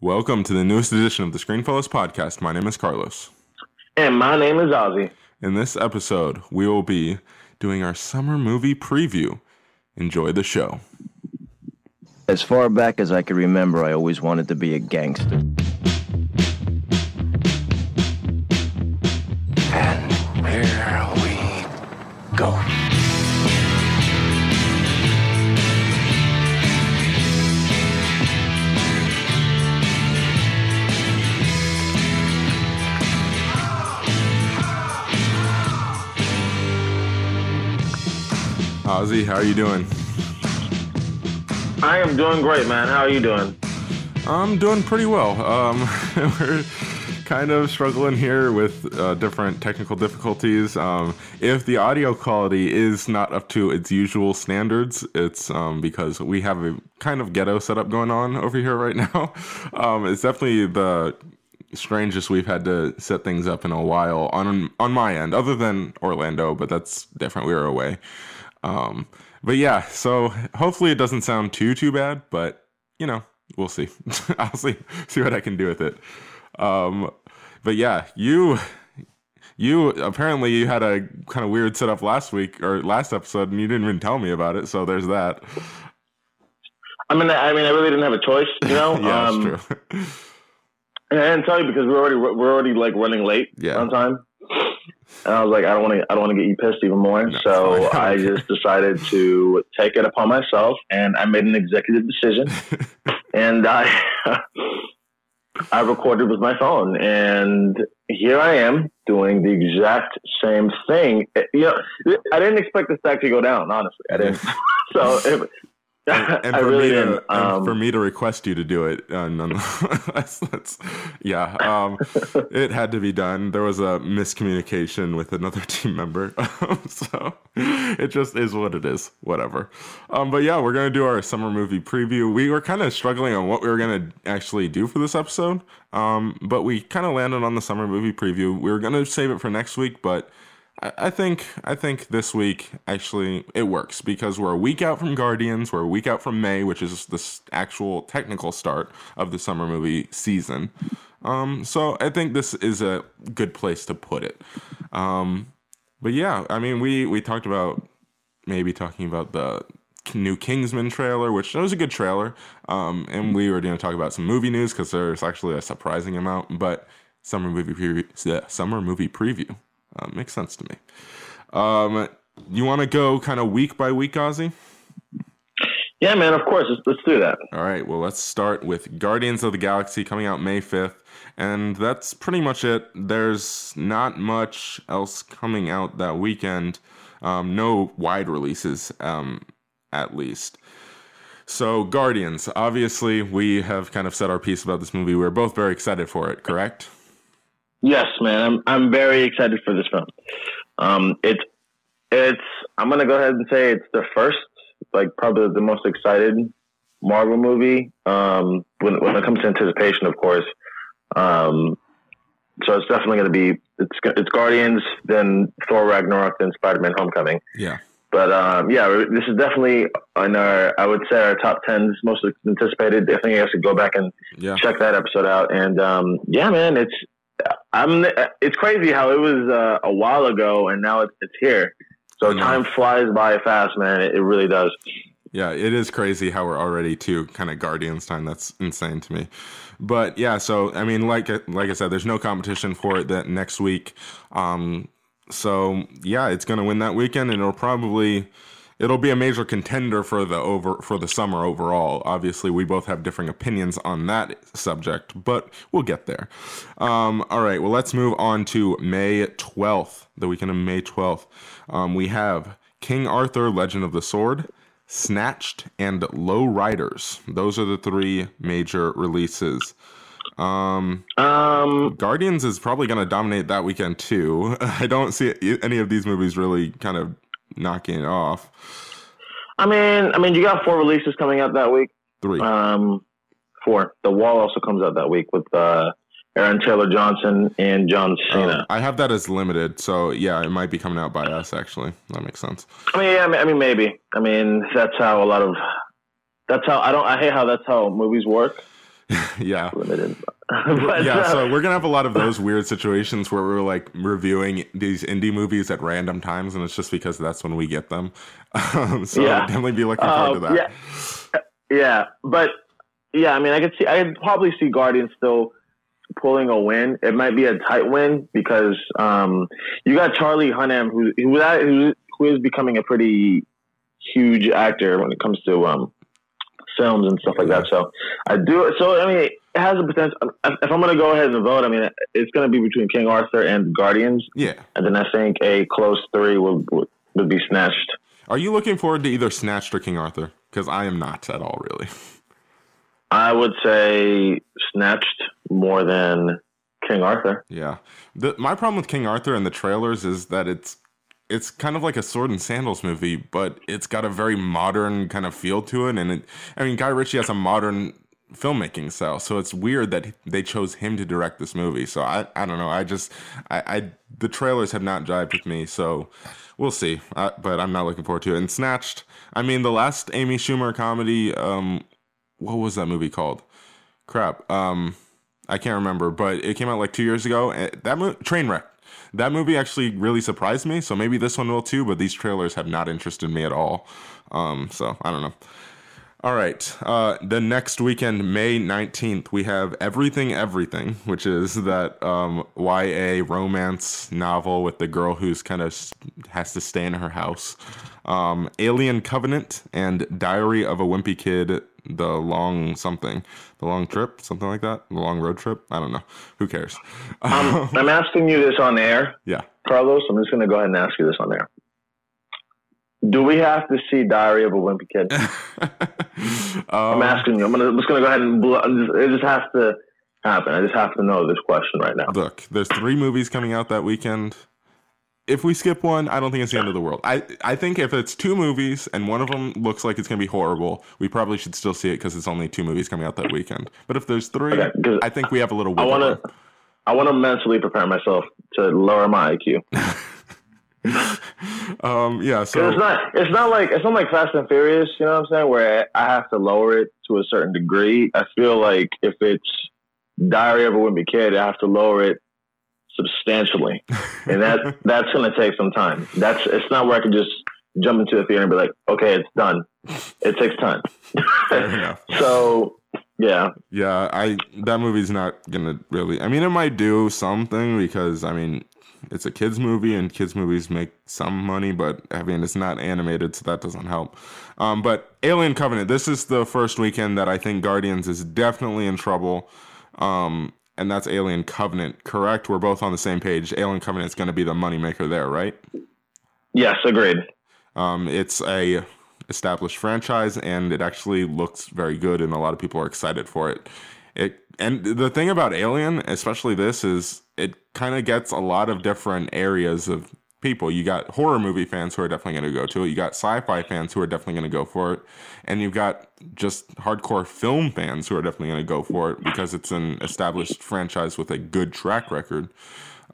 Welcome to the newest edition of the Screenfellows podcast. My name is Carlos. And my name is Ozzy. In this episode, we will be doing our summer movie preview. Enjoy the show. As far back as I can remember, I always wanted to be a gangster. And here we go. Ozzy, how are you doing? I am doing great, man. How are you doing? I'm doing pretty well. Um, we're kind of struggling here with uh, different technical difficulties. Um, if the audio quality is not up to its usual standards, it's um, because we have a kind of ghetto setup going on over here right now. Um, it's definitely the strangest we've had to set things up in a while on on my end, other than Orlando, but that's different. We were away. Um, but yeah, so hopefully it doesn't sound too too bad, but you know, we'll see. I'll see see what I can do with it. Um, but yeah, you you apparently you had a kind of weird setup last week or last episode, and you didn't even tell me about it. So there's that. I mean, I mean, I really didn't have a choice, you know. yeah, um, that's true. And I didn't tell you because we're already we're already like running late Yeah. on time. And I was like, I don't want to, I don't want to get you pissed even more. No, so. I just decided to take it upon myself, and I made an executive decision, and I I recorded with my phone, and here I am doing the exact same thing. Eh, you know, I didn't expect this to actually go down. Honestly, I didn't. Mm-hmm. so it, and, and for really me to, Um, for me to request you to do it, uh, nonetheless, that's, yeah, um, it had to be done. There was a miscommunication with another team member, so it just is what it is. Whatever. Um, but yeah, we're gonna do our summer movie preview. We were kind of struggling on what we were gonna actually do for this episode, um, but we kind of landed on the summer movie preview. We were gonna save it for next week, but I think I think this week actually it works because we're a week out from Guardians, we're a week out from May, which is the actual technical start of the summer movie season. Um, so I think this is a good place to put it. Um, but yeah, I mean we we talked about maybe talking about the new Kingsman trailer, which was a good trailer. Um, and we were going to talk about some movie news because there's actually a surprising amount. But summer movie preview, summer movie preview uh, makes sense to me. Um, you want to go kind of week by week, Ozzy? yeah, man. Of course, let's, let's do that. All right. Well, let's start with Guardians of the Galaxy coming out May 5th. And that's pretty much it. There's not much else coming out that weekend. Um, no wide releases, um, at least. So, Guardians, obviously, we have kind of said our piece about this movie. We're both very excited for it, correct? Yes, man. I'm I'm very excited for this film. Um, it's it's. I'm gonna go ahead and say it's the first, like probably the most excited Marvel movie. Um, when when it comes to anticipation, of course. Um, so it's definitely gonna be it's it's Guardians, then Thor Ragnarok, then Spider Man Homecoming. Yeah. But um, yeah, this is definitely on our I would say our top tens most anticipated. Definitely, I have to go back and Yeah. check that episode out. And um, yeah, man, it's I'm it's crazy how it was uh, a while ago and now it's, it's here. So know. time flies by fast, man. It, it really does. Yeah, it is crazy how we're already to kind of Guardians time. That's insane to me. But yeah, so I mean, like like I said, there's no competition for it that next week. Um, so yeah, it's gonna win that weekend, and it'll probably it'll be a major contender for the over for the summer overall. Obviously, we both have differing opinions on that subject, but we'll get there. Um, all right, well, let's move on to May 12th, the weekend of May 12th. Um, we have King Arthur: Legend of the Sword. Snatched and Low Riders. Those are the three major releases. Um, Um, Guardians is probably going to dominate that weekend too. I don't see any of these movies really kind of knocking it off. I mean, I mean, you got four releases coming out that week. Three. Um, four. The Wall also comes out that week with uh, Aaron Taylor Johnson and John Cena. Um, I have that as limited, so yeah, it might be coming out by us. Actually, that makes sense. I mean, yeah, I mean, I mean, maybe. I mean, that's how a lot of. That's how I don't. I hate how that's how movies work. yeah. limited. but, yeah, uh, so we're gonna have a lot of those weird situations where we're like reviewing these indie movies at random times, and it's just because that's when we get them. Um, so Yeah. definitely be looking forward to Um, that. Yeah, yeah, but yeah, I mean, I could see, I could probably see Guardians still pulling a win. It might be a tight win because um, you got Charlie Hunnam, who who, who who is becoming a pretty huge actor when it comes to um, films and stuff like that. So I do. So I mean, it has a potential. Um, if I'm going to go ahead and vote, I mean, it's going to be between King Arthur and Guardians, Yeah. and then I think a close three would would, would be snatched. Are you looking forward to either Snatched or King Arthur? Because I am not at all, really. I would say Snatched more than King Arthur. Yeah. The, my problem with King Arthur and the trailers is that it's it's kind of like a sword and sandals movie, but it's got a very modern kind of feel to it. And it, I mean, Guy Ritchie has a modern filmmaking style, so it's weird that they chose him to direct this movie. So I, I don't know. I just, I, I the trailers have not jived with me, so we'll see. But I'm not looking forward to it. And Snatched, I mean, the last Amy Schumer comedy, um, what was that movie called? Crap. Um, I can't remember, but it came out like two years ago. That mo- Trainwreck. That movie actually really surprised me. So maybe this one will too. But these trailers have not interested me at all. Um, so I don't know. All right. Uh, the next weekend, May 19th, we have Everything Everything, which is that um, YA romance novel with the girl who's kind of has to stay in her house. Um, Alien Covenant and Diary of a Wimpy Kid, The Long Something. The Long Trip? Something like that? The Long Road Trip? I don't know. Who cares? Um, I'm asking you this on air, yeah. Carlos. I'm just going to go ahead and ask you this on air. Do we have to see Diary of a Wimpy Kid? I'm um, asking you. I'm, gonna, I'm just going to go ahead and. Bl- I'm just, it just has to happen. I just have to know this question right now. Look, there's three movies coming out that weekend. If we skip one, I don't think it's the end of the world. I, I think if it's two movies and one of them looks like it's going to be horrible, we probably should still see it because it's only two movies coming out that weekend. But if there's three, Okay, I think we have a little I want to. I want to mentally prepare myself to lower my IQ. Um, yeah, so it's not. It's not like it's not like Fast and Furious. You know what I'm saying? Where I have to lower it to a certain degree. I feel like if it's Diary of a Wimpy Kid, I have to lower it substantially, and that that's going to take some time. That's it's not where I can just jump into the theater and be like, okay, it's done. It takes time. so yeah, Yeah, I that movie's not gonna really. I mean, it might do something because I mean, it's a kids movie and kids movies make some money, but I mean, it's not animated, so that doesn't help. Um, but Alien Covenant, this is the first weekend that I think Guardians is definitely in trouble. Um, and that's Alien Covenant, correct? We're both on the same page. Alien Covenant is going to be the moneymaker there, right? yes, agreed. Um, it's a established franchise, and it actually looks very good, and a lot of people are excited for it. It and the thing about Alien, especially this, is it kind of gets a lot of different areas of people. You got horror movie fans who are definitely going to go to it. You got sci-fi fans who are definitely going to go for it, and you've got just hardcore film fans who are definitely going to go for it because it's an established franchise with a good track record.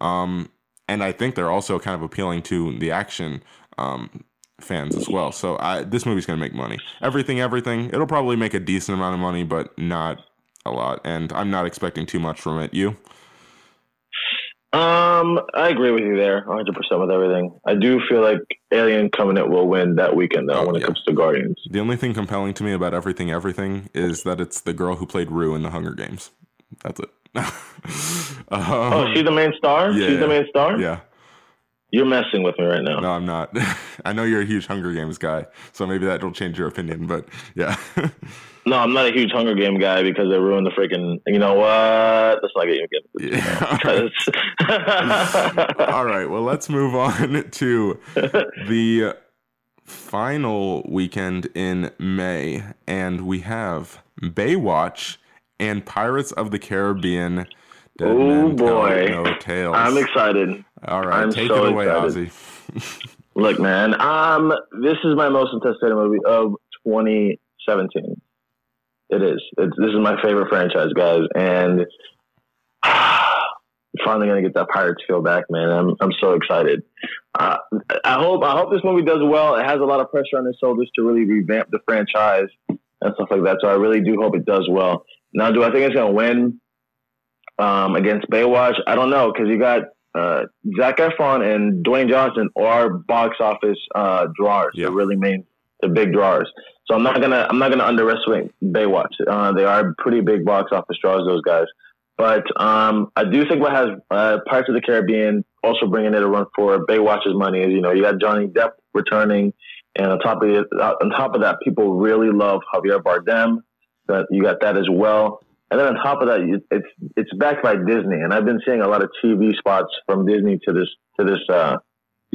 Um, and I think they're also kind of appealing to the action um, fans as well. So I, this movie's going to make money. Everything, everything. It'll probably make a decent amount of money, but not a lot. And I'm not expecting too much from it. You? Um, I agree with you there, 100 percent with everything. I do feel like Alien Covenant will win that weekend, though, Oh, when it comes to Guardians. The only thing compelling to me about everything, everything is that it's the girl who played Rue in the Hunger Games. That's it. Oh, um, she's the main star. yeah, she's the main star. yeah. You're messing with me right now. No, I'm not. I know you're a huge Hunger Games guy, so maybe that'll change your opinion. But yeah. No, I'm not a huge Hunger Game guy because they ruined the freaking. You know what? Let's not get you again. yeah. All right. Well, let's move on to the final weekend in May, and we have Baywatch and Pirates of the Caribbean. Dead Oh, boy. No tales. I'm excited. All right, I'm take so it away, excited. Ozzy. Look, man. Um, this is my most anticipated movie of 2017. It is. It's, this is my favorite franchise, guys, and finally gonna get that Pirates feel back, man. I'm I'm so excited. Uh, I hope I hope this movie does well. It has a lot of pressure on its shoulders to really revamp the franchise and stuff like that. So I really do hope it does well. Now, do I think it's going to win um, against Baywatch? I don't know because you got uh, Zac Efron and Dwayne Johnson are box office uh, drawers. Yeah. They really mean the big drawers. So I'm not gonna I'm not gonna underestimate Baywatch. Uh, they are pretty big box office drawers. Those guys. But um, I do think what has uh, Pirates of the Caribbean also bringing it a run for Baywatch's money is you know you got Johnny Depp returning, and on top of it, uh, on top of that, people really love Javier Bardem. That you got that as well, and then on top of that, it's it's backed by Disney, and I've been seeing a lot of TV spots from Disney to this to this uh,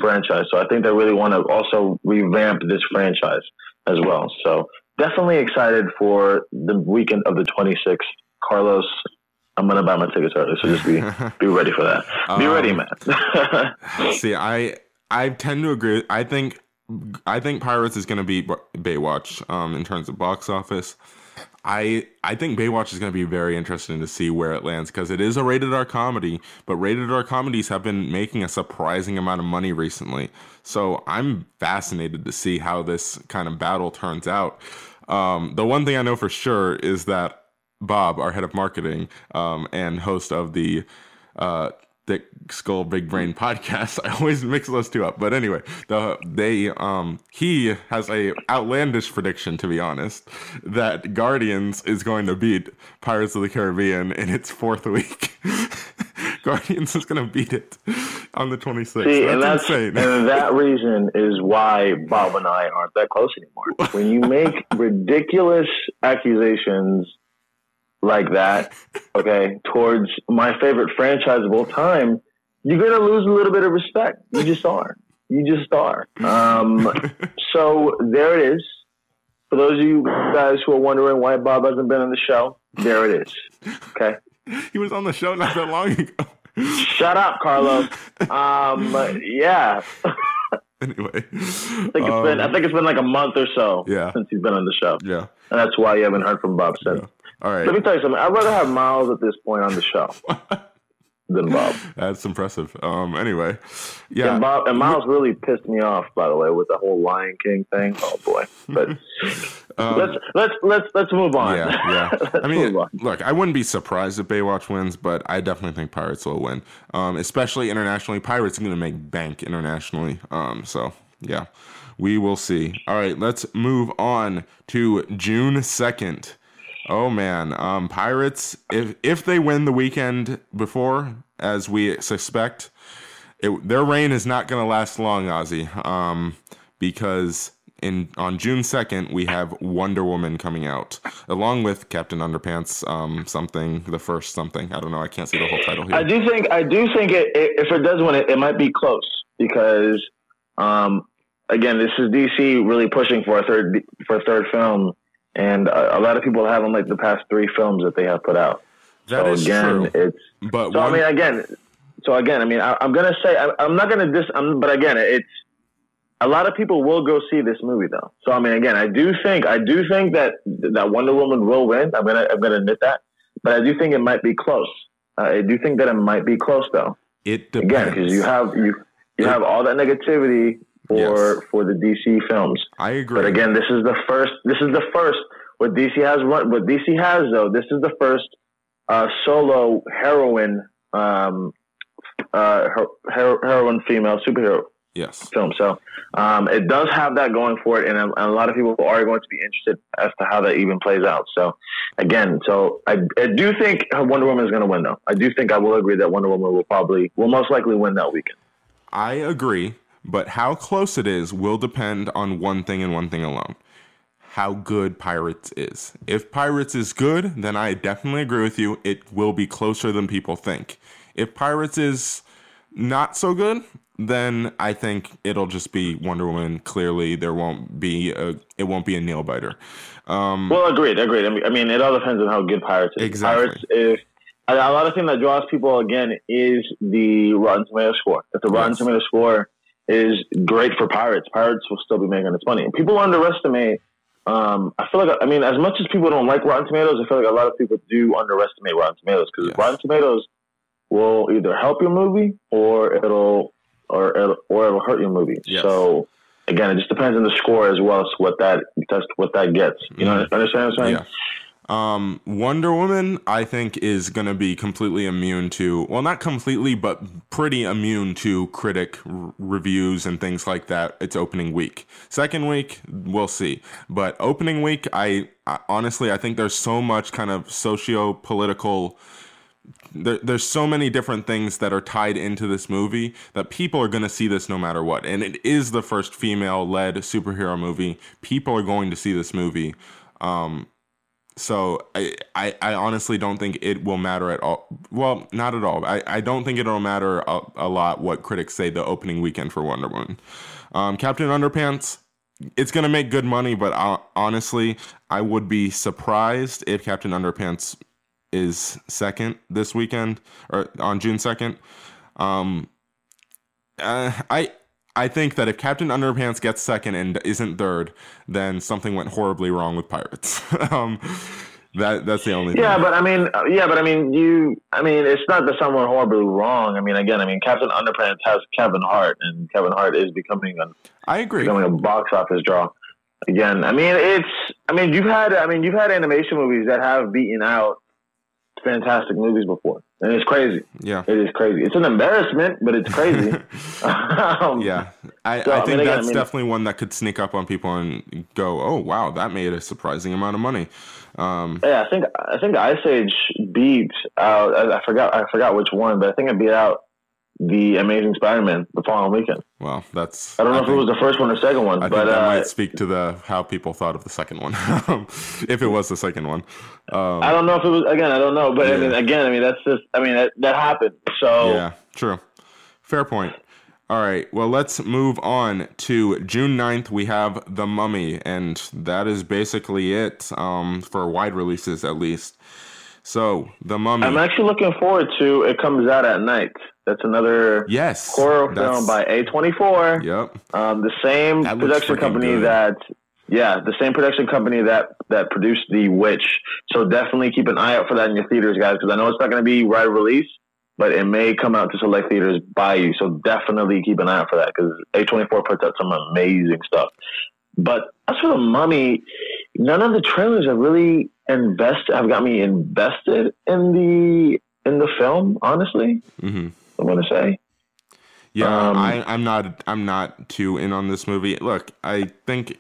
franchise. So I think they really want to also revamp this franchise as well. So definitely excited for the weekend of the 26th. Carlos, I'm gonna buy my tickets early, so just be be ready for that. Be Um, ready, man. See, I I tend to agree. I think I think Pirates is going to beat Ba- Baywatch um, in terms of box office. I I think Baywatch is going to be very interesting to see where it lands because it is a rated R comedy, but rated R comedies have been making a surprising amount of money recently. So I'm fascinated to see how this kind of battle turns out. Um, the one thing I know for sure is that Bob, our head of marketing um, and host of the uh, Thick Skull Big Brain podcast. I always mix those two up. But anyway, the they um he has a outlandish prediction to be honest that Guardians is going to beat Pirates of the Caribbean in its fourth week. Guardians is going to beat it on the 26th. See, that's, and that's insane. and that reason is why Bob and I aren't that close anymore. When you make ridiculous accusations like that, okay, towards my favorite franchise of all time, you're gonna lose a little bit of respect. You just are. You just are. Um, so there it is. For those of you guys who are wondering why Bob hasn't been on the show, there it is. Okay. he was on the show not that long ago. Shut up, Carlos. Um, yeah. anyway, I think it's been I um, think it's been like a month or so Yeah. since he's been on the show. yeah. And that's why you haven't heard from Bob since. All right. Let me tell you something. I'd rather have Miles at this point on the show than Bob. That's impressive. Um. Anyway, yeah. And Bob and Miles really pissed me off, by the way, with the whole Lion King thing. Oh boy. But Um, let's let's let's let's move on. yeah, yeah. I mean, look, I wouldn't be surprised if Baywatch wins, but I definitely think Pirates will win. Um, especially internationally, Pirates are going to make bank internationally. Um, so yeah, we will see. All right, let's move on to June second. Oh man, um, Pirates. If if they win the weekend before, as we suspect, it, their reign is not going to last long, Ozzy. Um, because in on June second we have Wonder Woman coming out, along with Captain Underpants, um, something the first something. I don't know. I can't see the whole title here. I do think I do think it, it, if it does win it, it might be close because um, again, this is DC really pushing for a third for a third film, and a, a lot of people haven't like the past three films that they have put out. That so is again, true. it's But so. one, I mean, again, so again, I mean, I, I'm gonna say I, I'm not gonna dis, I'm, but again, it's a lot of people will go see this movie though. So I mean, again, I do think I do think that that Wonder Woman will win. I'm gonna I'm gonna admit that, but I do think it might be close. Uh, I do think that it might be close though. it Again, depends. because you have you you have all that negativity for Yes. for the DC films. I agree. But again, this is the first. This is the first. What DC has run. What DC has though. This is the first uh, solo heroine, um, uh, her, her, heroine female superhero yes. film. So um, it does have that going for it, and a, and a lot of people are going to be interested as to how that even plays out. So again, so I, I do think Wonder Woman is going to win though. I do think I will agree that Wonder Woman will probably will most likely win that weekend. I agree, but how close it is will depend on one thing and one thing alone. How good Pirates is. If Pirates is good, then I definitely agree with you. It will be closer than people think. If Pirates is not so good, then I think it'll just be Wonder Woman. Clearly, there won't be a it won't be a nail biter. Um, Well, agreed, agreed. I mean, it all depends on how good Pirates is. Exactly. Pirates, a a lot of thing that draws people again is the Rotten Tomato score. If the Rotten Yes. Tomato score is great for Pirates, Pirates will still be making its money. People underestimate. Um, I feel like I mean, as much as people don't like Rotten Tomatoes, I feel like a lot of people do underestimate Rotten Tomatoes because Yes. Rotten Tomatoes will either help your movie or it'll or it'll, or it'll hurt your movie. Yes. So again, it just depends on the score as well as what that that's what that gets. You know, Mhm. understand what I'm saying? yeah. Um, Wonder Woman, I think, is going to be completely immune to, well, not completely, but pretty immune to critic r- reviews and things like that. It's opening week. Second week, we'll see. But opening week, I, I honestly, I think there's so much kind of socio political. There, there's so many different things that are tied into this movie that people are going to see this no matter what. And it is the first female led superhero movie. People are going to see this movie. Um, so I, I, I honestly don't think it will matter at all. Well, not at all. I, I don't think it'll matter a, a lot what critics say the opening weekend for Wonder Woman. Um, Captain Underpants, it's gonna make good money, but uh, honestly, I would be surprised if Captain Underpants is second this weekend or on June second. Um, uh, I I think that if Captain Underpants gets second and isn't third, then something went horribly wrong with Pirates. um, that that's the only. Yeah, thing. but I mean, uh, yeah, but I mean, you, I mean, it's not that someone horribly wrong. I mean, again, I mean, Captain Underpants has Kevin Hart, and Kevin Hart is becoming a I agree. becoming a box office draw. Again, I mean, it's, I mean, you've had, I mean, you've had animation movies that have beaten out fantastic movies before, and it's crazy. Yeah. It is crazy. It's an embarrassment, but it's crazy. um, Yeah, I, So, I I think mean, again, that's I mean- definitely one that could sneak up on people and go, "Oh, wow, that made a surprising amount of money." Um, Yeah, I think I think Ice Age beat out. I, I forgot I forgot which one, but I think it beat out the Amazing Spider-Man the following weekend. well, that's. I don't know if it was the first one or second one, I but think that uh, might speak to the how people thought of the second one, if it was the second one. Um, I don't know if it was again. I don't know, but I mean, again, I mean that's just. I mean that, that happened. So Yeah, true. Fair point. All right, well, let's move on to June 9th. We have The Mummy, and that is basically it um, for wide releases, at least. So, The Mummy. I'm actually looking forward to. It comes out at night. That's another yes. horror film by A24. Yep. Um, the same That production company good. that, yeah, the same production company that that produced The Witch. So definitely keep an eye out for that in your theaters, guys, because I know it's not going to be right release, but it may come out to select theaters by you. So definitely keep an eye out for that because A24 puts out some amazing stuff. But as for the Mummy, none of the trailers have really invested have got me invested in the in the film. Honestly, hmm I'm going to say. Yeah, Um, I, I'm not. I'm not too in on this movie. Look, I think,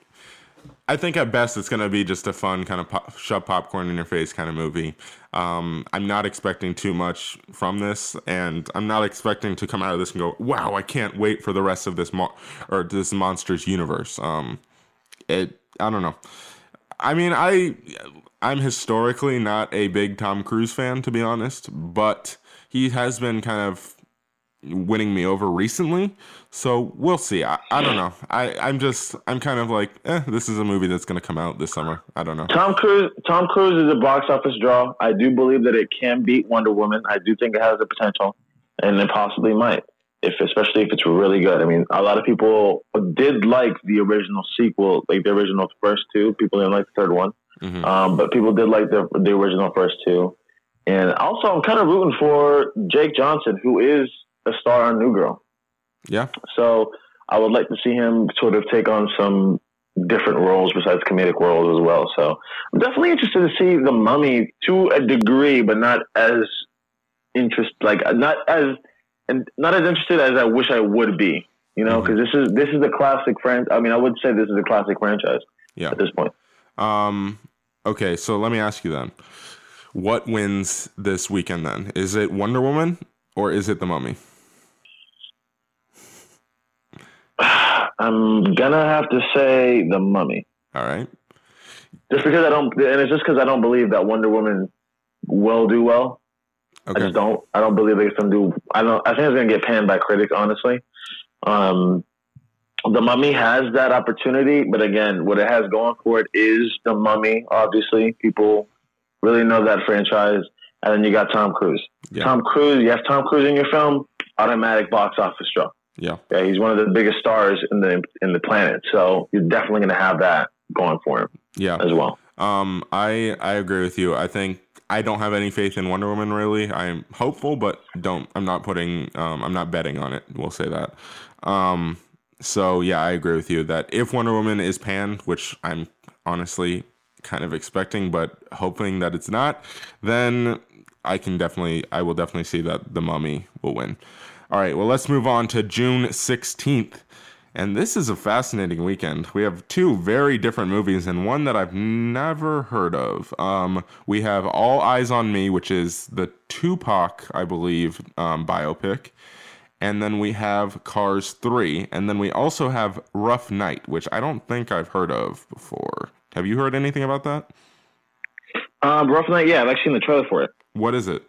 I think at best it's gonna be just a fun kind of pop, shove popcorn in your face kind of movie. Um, I'm not expecting too much from this, and I'm not expecting to come out of this and go, "Wow, I can't wait for the rest of this mo- or this monsters universe." Um, it. I don't know. I mean, I I'm historically not a big Tom Cruise fan, to be honest, but he has been kind of winning me over recently. So we'll see. I, I don't know. I, I'm just I'm kind of like, eh, this is a movie that's gonna come out this summer. I don't know. Tom Cruise. Tom Cruise is a box office draw. I do believe that it can beat Wonder Woman. I do think it has the potential, and it possibly might, if especially if it's really good. I mean, a lot of people did like the original sequel, like the original first two. People didn't like the third one, Mhm. um, but people did like the the original first two. And also, I'm kind of rooting for Jake Johnson, who is a star on New Girl. Yeah. So I would like to see him sort of take on some different roles besides comedic roles as well. So I'm definitely interested to see the Mummy to a degree, but not as interest like not as and not as interested as I wish I would be. You know, because this is this is a classic franchise. I mean, I would say this is a classic franchise Yeah. at this point. Um. Okay. So let me ask you then. What wins this weekend then? Is it Wonder Woman or is it The Mummy? I'm gonna have to say the Mummy, All right. just because I don't, and it's just because I don't believe that Wonder Woman will do well. I just don't. I don't believe it's gonna do. I don't. I think it's gonna get panned by critics. Honestly, um, the Mummy has that opportunity, but again, what it has going for it is the Mummy. Obviously, people really know that franchise, and then you got Tom Cruise. Yeah. Tom Cruise. You have Tom Cruise in your film, automatic box office draw. Yeah. Yeah, he's one of the biggest stars in the in the planet. So you're definitely gonna have that going for him Yeah. as well. Um, I I agree with you. I think I don't have any faith in Wonder Woman really. I'm hopeful, but don't. I'm not putting. Um, I'm not betting on it. We'll say that. Um, so yeah, I agree with you that if Wonder Woman is panned, which I'm honestly kind of expecting, but hoping that it's not, then I can definitely, I will definitely see that the Mummy will win. All right, well, let's move on to June 16th. And this is a fascinating weekend. We have two very different movies and one that I've never heard of. Um, we have All Eyez on Me, which is the Tupac, I believe, um, biopic. And then we have Cars 3. And then we also have Rough Night, which I don't think I've heard of before. Have you heard anything about that? Um, Rough Night, yeah, I've actually seen the trailer for it. What is it?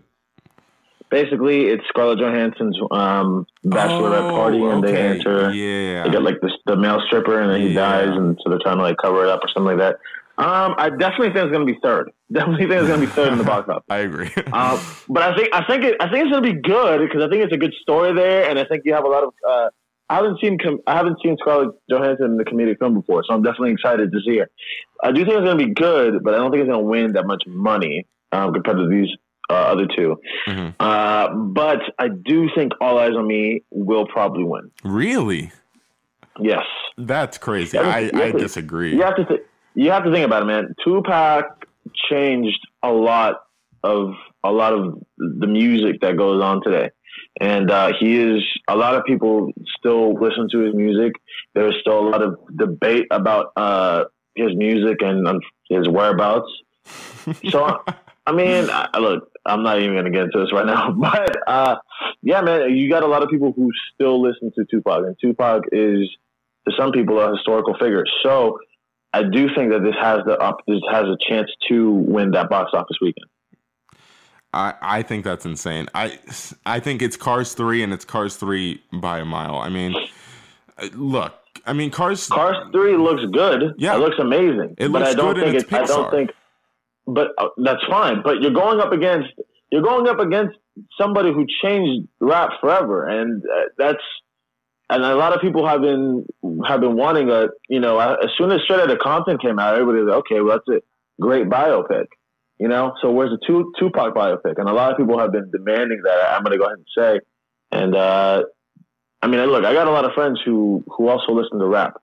Basically, it's Scarlett Johansson's um, bachelorette Oh, party, and they okay. enter. Yeah. They get like this, the male stripper, and then he Yeah. dies, and so they're trying to like cover it up or something like that. Um, I definitely think it's going to be third. Definitely think it's going to be third in the box office. I agree. Um, but I think I think it, I think it's going to be good because I think it's a good story there, and I think you have a lot of. Uh, I haven't seen com- I haven't seen Scarlett Johansson in the comedic film before, so I'm definitely excited to see her. I do think it's going to be good, but I don't think it's going to win that much money um, compared to these uh, other two. Mhm. Uh, but I do think All Eyez on Me will probably win. really? Yes. That's crazy. I, I but- disagree. You have to th- you have to think about it, man. Tupac changed a lot of a lot of the music that goes on today, and uh, he is a lot of people still listen to his music. There's still a lot of debate about uh, his music and um, his whereabouts. So, I mean, I, look, I'm not even going to get into this right now, but uh, yeah, man, you got a lot of people who still listen to Tupac, and Tupac is to some people a historical figure. So, I do think that this has the up, this has a chance to win that box office weekend. I, I think that's insane. I I think it's Cars three and it's Cars three by a mile. I mean, uh, look, I mean Cars. Cars three looks good. Yeah. it looks amazing. It but looks I don't good and think it's it, I don't Pixar. think. But uh, that's fine. But you're going up against you're going up against somebody who changed rap forever, and uh, that's and a lot of people have been have been wanting a you know as soon as Straight Outta Compton came out, everybody was like, okay, well that's a great biopic. You know, so where's the two, Tupac biopic? And a lot of people have been demanding that. I'm going to go ahead and say, and uh, I mean, look, I got a lot of friends who who also listen to rap,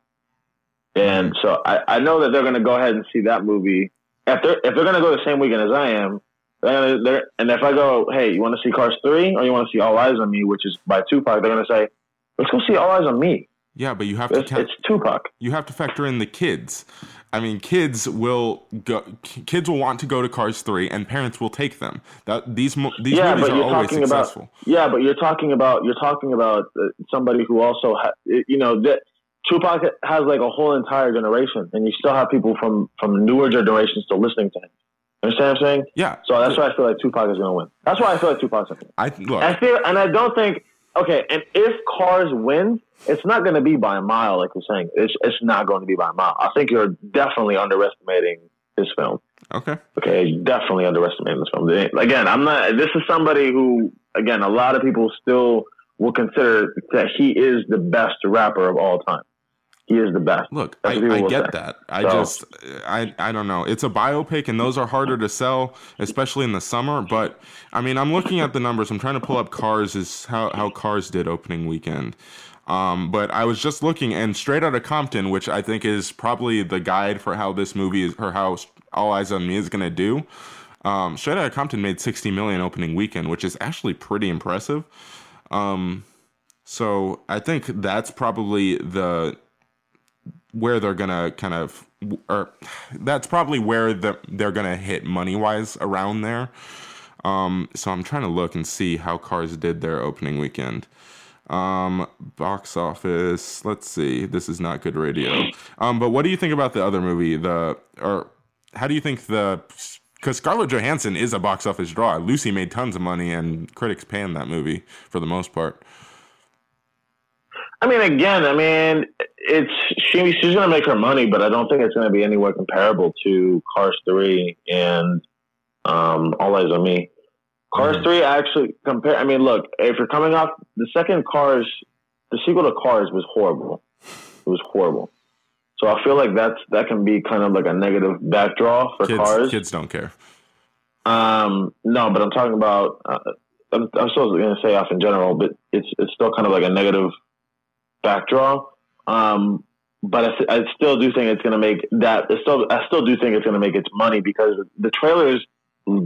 and so I, I know that they're going to go ahead and see that movie. If they're if they're going to go the same weekend as I am, they're gonna, they're, and if I go, hey, you want to see Cars three or you want to see All Eyez on Me, which is by Tupac, they're going to say, let's go see All Eyez on Me. Yeah, but you have to It's, count, it's Tupac. you have to factor in the kids. I mean, kids will go. Kids will want to go to Cars three, and parents will take them. That these these yeah, movies but are you're always talking successful. about yeah, but you're talking about you're talking about uh, somebody who also ha- you know that Tupac has like a whole entire generation, and you still have people from from newer generations still listening to him. Understand what I'm saying? yeah. So that's why I feel like Tupac is going to win. That's why I feel like Tupac's going to win. I look. I feel, and I don't think okay. And if Cars wins, it's not going to be by a mile, like you're saying. It's it's not going to be by a mile. I think you're definitely underestimating this film. okay. Okay, definitely underestimating this film. Again, I'm not. This is somebody who, again, a lot of people still will consider that he is the best rapper of all time. He is the best. Look, I, I get say. that. I So- just, I, I don't know. It's a biopic, and those are harder to sell, especially in the summer. But I mean, I'm looking at the numbers. I'm trying to pull up Cars is how how Cars did opening weekend. Um, but I was just looking, and Straight Outta Compton, which I think is probably the guide for how this movie is, or how All Eyez on Me is gonna do. Um, Straight Outta Compton made 60 million opening weekend, which is actually pretty impressive. Um, so I think that's probably the where they're gonna kind of or that's probably where the, they're gonna hit money wise around there. Um, so I'm trying to look and see how Cars did their opening weekend. Um, box office. Let's see. This is not good radio. Um, but what do you think about the other movie? The or how do you think the because Scarlett Johansson is a box office draw. Lucy made tons of money, and critics panned that movie for the most part. I mean, again, I mean, it's she, she's going to make her money, but I don't think it's going to be anywhere comparable to Cars three and um, All Eyez on Me. Cars Mhm. three actually compare. I mean, look, if you're coming off the second Cars, the sequel to Cars was horrible. It was horrible. So I feel like that's that can be kind of like a negative backdraw for Kids, Cars. kids don't care. Um, no, but I'm talking about. Uh, I'm, I'm still going to say off in general, but it's it's still kind of like a negative backdraw. Um, but I, I still do think it's going to make that. I still, I still do think it's going to make its money because the trailers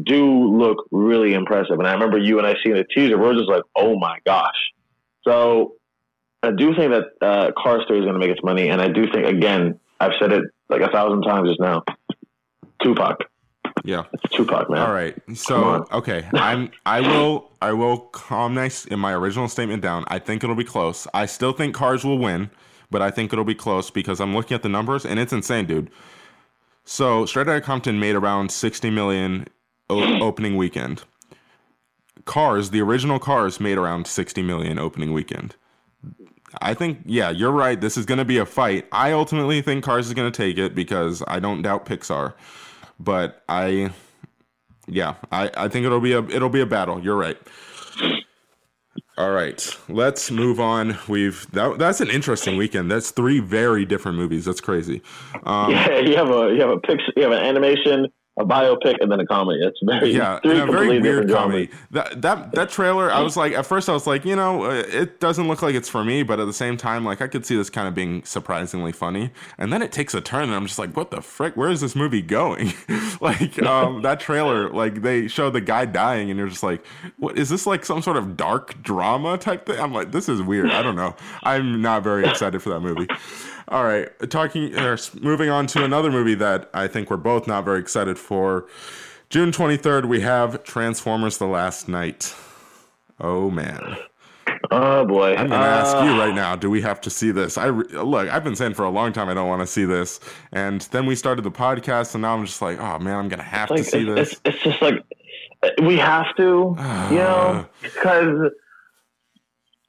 do look really impressive. And I remember you and I seeing the teaser. We're just like, oh my gosh. So I do think that uh, Car Story is going to make its money, and I do think again, I've said it like a thousand times just now. Tupac. Yeah. It's Tupac, man. All right. So okay, I'm I will I will calm nice in my original statement down. I think it'll be close. I still think Cars will win, but I think it'll be close because I'm looking at the numbers and it's insane, dude. So Straight Outta Compton made around 60 million o- opening weekend. Cars, the original Cars, made around 60 million opening weekend. I think, yeah, you're right. This is going to be a fight. I ultimately think Cars is going to take it because I don't doubt Pixar, but I, yeah, I, I think it'll be a it'll be a battle. You're right. All right, let's move on. We've that, that's an interesting weekend. That's three very different movies. That's crazy. Um, Yeah, you have a you have a picture, you have an animation, a biopic, and then a comedy. It's very yeah, three and a very weird comedy. genres. That that that trailer, I was like, at first, I was like, you know, uh, it doesn't look like it's for me, but at the same time, like, I could see this kind of being surprisingly funny. And then it takes a turn, and I'm just like, what the frick? Where is this movie going? like, um, that trailer, like, they show the guy dying, and you're just like, what is this like some sort of dark drama type thing? I'm like, this is weird. I don't know. I'm not very excited for that movie. All right, talking, or moving on to another movie that I think we're both not very excited for. June 23rd, we have Transformers The Last Knight. Oh, man. Oh boy, I'm going to ask Uh, you right now do we have to see this? I Look, I've been saying for a long time I don't want to see this. And then we started the podcast, and now I'm just like, oh, man, I'm going to have like to see it's, this. it's, it's just like we have to, you know, because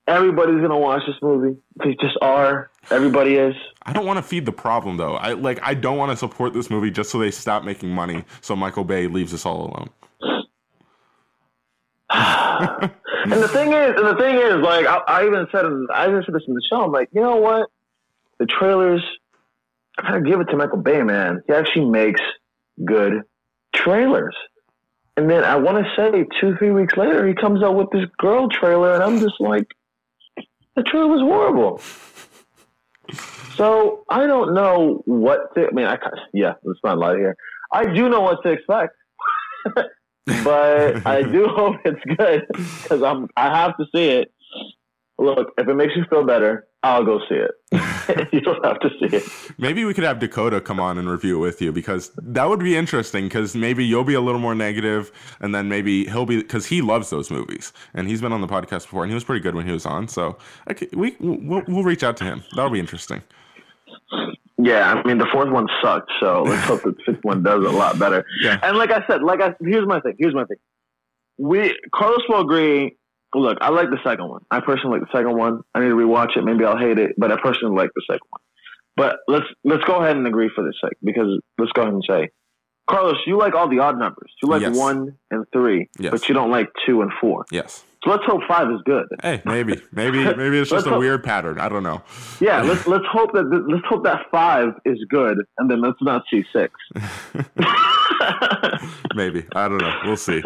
everybody's gonna watch this movie. They just are. Everybody is. I don't want to feed the problem, though. I like. I don't want to support this movie just so they stop making money. So Michael Bay leaves us all alone. And the thing is, and the thing is, like I, I even said, I even said this in the show. I'm like, you know what? The trailers, I gotta give it to Michael Bay, man. He actually makes good trailers. And then I want to say two, three weeks later, he comes out with this girl trailer, and I'm just like, the trailer was horrible. So I don't know what to. I mean, I yeah, let's not lie here. I do know what to expect, but I do hope it's good because I'm. I have to see it. Look, if it makes you feel better, I'll go see it. you don't have to see it. Maybe we could have Dakota come on and review it with you because that would be interesting. Because maybe you'll be a little more negative, and then maybe he'll be because he loves those movies, and he's been on the podcast before, and he was pretty good when he was on. So okay, we we'll, we'll reach out to him. That'll be interesting. Yeah, I mean the fourth one sucked, so let's hope the fifth one does a lot better. Yeah. And like I said, like I here's my thing. Here's my thing. We Carlos will agree. Look, I like the second one. I personally like the second one. I need to rewatch it. Maybe I'll hate it, but I personally like the second one. But let's let's go ahead and agree for this sake because let's go ahead and say, Carlos, you like all the odd numbers. You like Yes. one and three, Yes. but you don't like two and four. Yes. So let's hope five is good. Hey, maybe, maybe, maybe it's just a hope- weird pattern. I don't know. Yeah, let's let's hope that let's hope that five is good, and then let's not see six. Maybe I don't know. We'll see.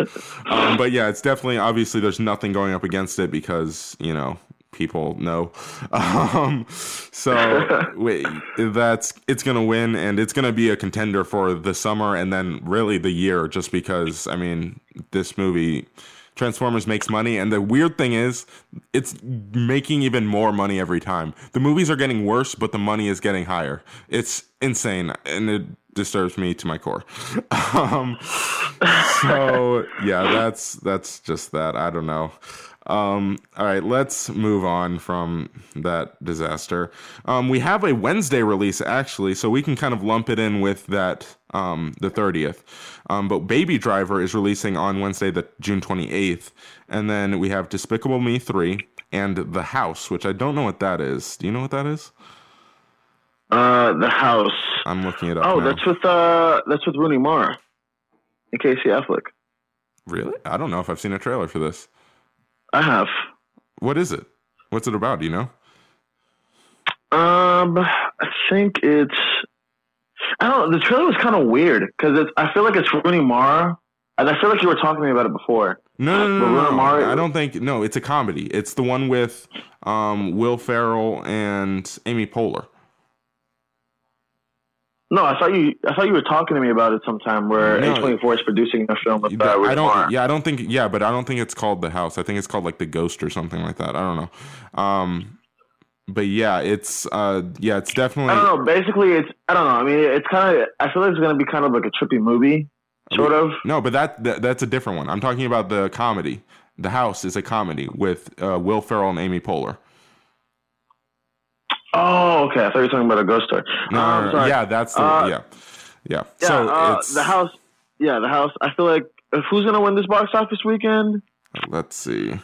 Um, but yeah, it's definitely obviously there's nothing going up against it because you know people know. Um, so wait, that's it's gonna win and it's gonna be a contender for the summer and then really the year just because I mean this movie. Transformers makes money, and the weird thing is, it's making even more money every time. The movies are getting worse, but the money is getting higher. It's insane, and it disturbs me to my core. Um, so yeah, that's that's just that. I don't know. Um, all right, let's move on from that disaster. Um, we have a Wednesday release actually, so we can kind of lump it in with that um, the 30th. Um, but Baby Driver is releasing on Wednesday, the June 28th, and then we have Despicable Me 3 and The House, which I don't know what that is. Do you know what that is? Uh, the house. I'm looking it up. Oh, now. that's with uh, that's with Rooney Mara and Casey Affleck. really. I don't know if I've seen a trailer for this. I have. What is it? What's it about? Do you know? Um, I think it's. I don't. know. The trailer was kind of weird because it's. I feel like it's Rooney Mara, and I feel like you were talking to me about it before. No, no, no, no, no. Mara- I don't think. No, it's a comedy. It's the one with um, Will Ferrell and Amy Poehler. No, I thought you. I thought you were talking to me about it sometime where No. A24 is producing a film with uh, I don't. Marr. Yeah, I don't think. Yeah, but I don't think it's called the house. I think it's called like the ghost or something like that. I don't know. Um, but yeah, it's uh, yeah, it's definitely. I don't know. Basically, it's I don't know. I mean, it's kind of. I feel like it's going to be kind of like a trippy movie, sort of. No, but that, that that's a different one. I'm talking about the comedy. The House is a comedy with uh, Will Ferrell and Amy Poehler. Oh, okay. I thought you were talking about a ghost story. No, Um, no, no, yeah, that's the, Uh, yeah, yeah. Yeah, so uh, it's the house. Yeah, the house. I feel like who's going to win this box office weekend? let's see.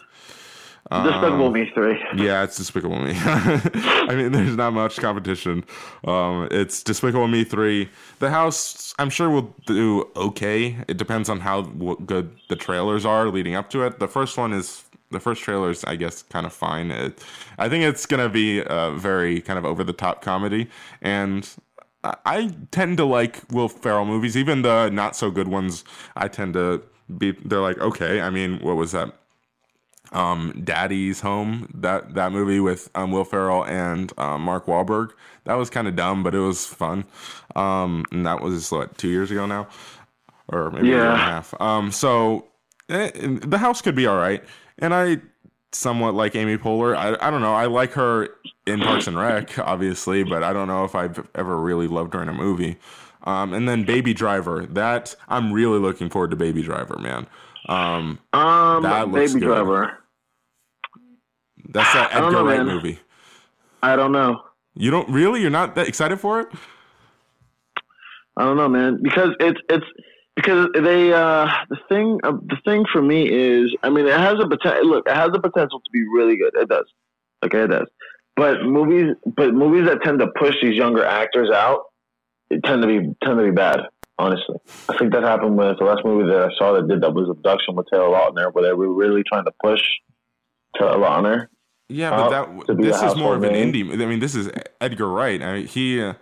Despicable Um, Me three. Yeah, it's Despicable Me. I mean, there's not much competition. Um, it's Despicable Me three. The House, I'm sure will do okay. It depends on how good the trailers are leading up to it. The first one is the first trailer is, I guess, kind of fine. It, I think it's gonna be a very kind of over the top comedy, and I- I tend to like Will Ferrell movies, even the not so good ones. I tend to be. They're like okay. I mean, what was that? Um, Daddy's Home, that that movie with um, Will Ferrell and um, Mark Wahlberg. That was kind of dumb, but it was fun. Um, and that was what two years ago now, or maybe a year and a half. Um, so eh, the house could be all right, and I somewhat like Amy Poehler. I I don't know. I like her in Parks and Rec, obviously, but I don't know if I've ever really loved her in a movie. Um, and then Baby Driver. That I'm really looking forward to Baby Driver, man. Um, Um, That looks Baby good. Driver. That's that Edgar know, Wright man. movie. I don't know. You don't really? You're not that excited for it? I don't know, man, because it's it's because they uh the thing uh, the thing for me is I mean it has a potential look it has the potential to be really good it does okay it does but movies but movies that tend to push these younger actors out it tend to be tend to be bad honestly I think that happened with the last movie that I saw that did that was Abduction with Taylor Lautner where they were really trying to push Taylor Lautner Yeah, Uh, but that this is more of an indie. I mean, this is Edgar Wright. I mean, he. Uh,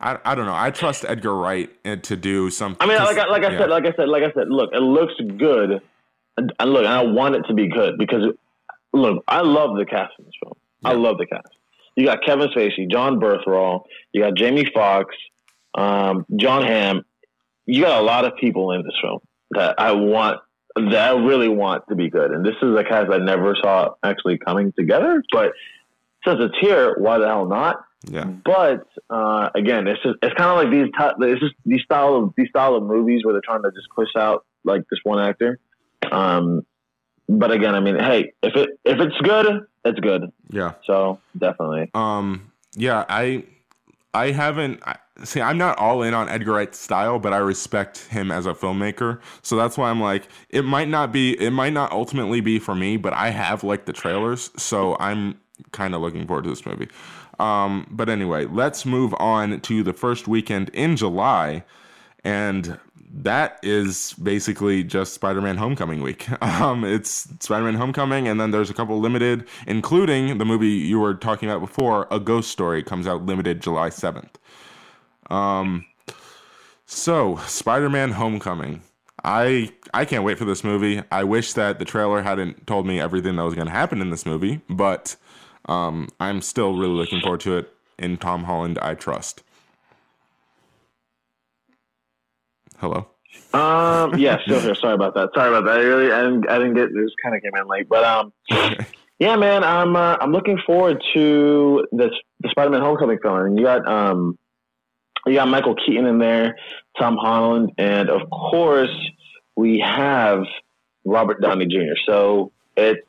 I, I don't know. I trust Edgar Wright uh, to do something. I mean, like I, like I yeah. said, like I said, like I said. Look, it looks good, and look, and I want it to be good because, look, I love the cast in this film. I love the cast. You got Kevin Spacey, John Bernthal, you got Jamie Foxx, um, John Hamm. You got a lot of people in this film that I want, that I really want to be good. And this is a cast I never saw actually coming together. But since it's here, why the hell not? yeah, But uh, again, it's just it's kind of like these ty- it's just these style of these style of movies where they're trying to just push out like this one actor. Um, but again, I mean, hey, if it if it's good, it's good. yeah. So definitely, Um, yeah. I, I haven't. I, see, I'm not all in on Edgar Wright's style, but I respect him as a filmmaker. So that's why I'm like, it might not be. It might not ultimately be for me, but I have liked the trailers, so I'm kind of looking forward to this movie. Um, but anyway, let's move on to the first weekend in July, and that is basically just Spider-Man Homecoming week. Um, it's Spider-Man Homecoming, and then there's a couple limited, including the movie you were talking about before, A Ghost Story, comes out limited July 7th. Um, so Spider-Man Homecoming. I I can't wait for this movie. I wish that the trailer hadn't told me everything that was going to happen in this movie, but um, I'm still really looking forward to it. In Tom Holland, I trust. Hello. um, yeah, still here. Sorry about that. Sorry about that. I really, I didn't, I didn't get this. Kind of came in late, but um, yeah, man, I'm uh, I'm looking forward to this the Spider-Man Homecoming film. And you got um, you got Michael Keaton in there, Tom Holland, and of course we have Robert Downey Jr. So it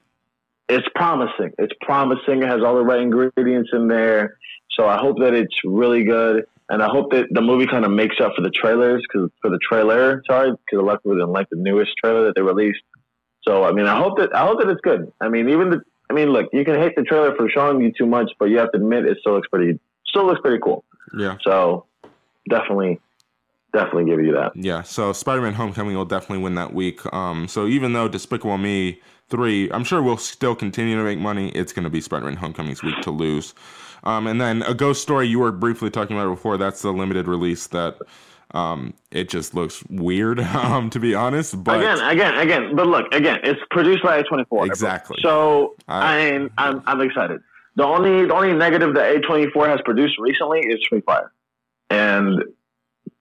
it's promising. It's promising. It has all the right ingredients in there. So I hope that it's really good, and I hope that the movie kind of makes up for the trailers because for the trailer, sorry, because a lot of people didn't like the newest trailer that they released. So I mean, I hope that I hope that it's good. I mean, even the I mean, look, you can hate the trailer for showing you too much, but you have to admit it still looks pretty still looks pretty cool. Yeah. So definitely, definitely give you that. Yeah, so Spider-Man: Homecoming will definitely win that week. Um, so even though Despicable Me three, I'm sure we'll still continue to make money. It's going to be Spider-Man: Homecoming's week to lose. Um, and then a Ghost Story you were briefly talking about before. That's the limited release that um, it just looks weird, um, to be honest. But again, again, again. But look, again, it's produced by A24. Exactly. So I- I, mean, I'm I'm excited. The only the only negative that A24 has produced recently is Free Fire, and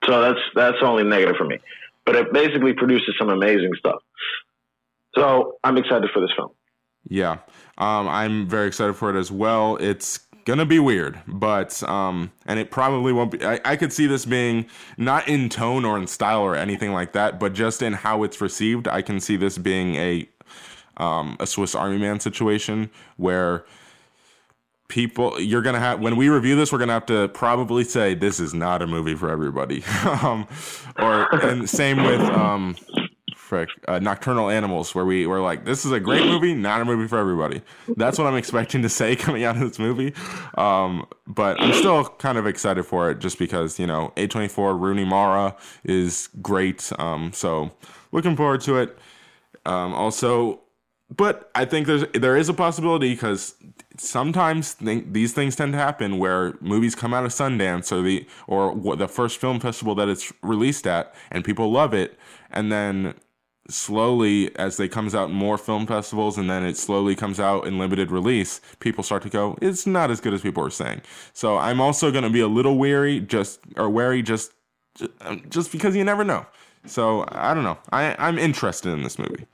So that's that's only negative for me. But it basically produces some amazing stuff. So I'm excited for this film. Yeah, um, I'm very excited for it as well. It's gonna be weird, but um, and it probably won't be. I, I could see this being not in tone or in style or anything like that, but just in how it's received. I can see this being a um, a Swiss Army Man situation where people you're gonna have when we review this we're gonna have to probably say this is not a movie for everybody. Um, or and same with um frick, uh, nocturnal animals where we were like this is a great movie not a movie for everybody. That's what i'm expecting to say coming out of this movie. Um, but i'm still kind of excited for it just because you know a24 rooney mara is great um, so looking forward to it. Um, also but I think there's there is a possibility because sometimes th- these things tend to happen where movies come out of Sundance or the or the first film festival that it's released at, and people love it, and then slowly as they comes out more film festivals and then it slowly comes out in limited release people start to go it's not as good as people are saying. So i'm also going to be a little wary just or wary just um, just because you never know. So i don't know. I, i'm interested in this movie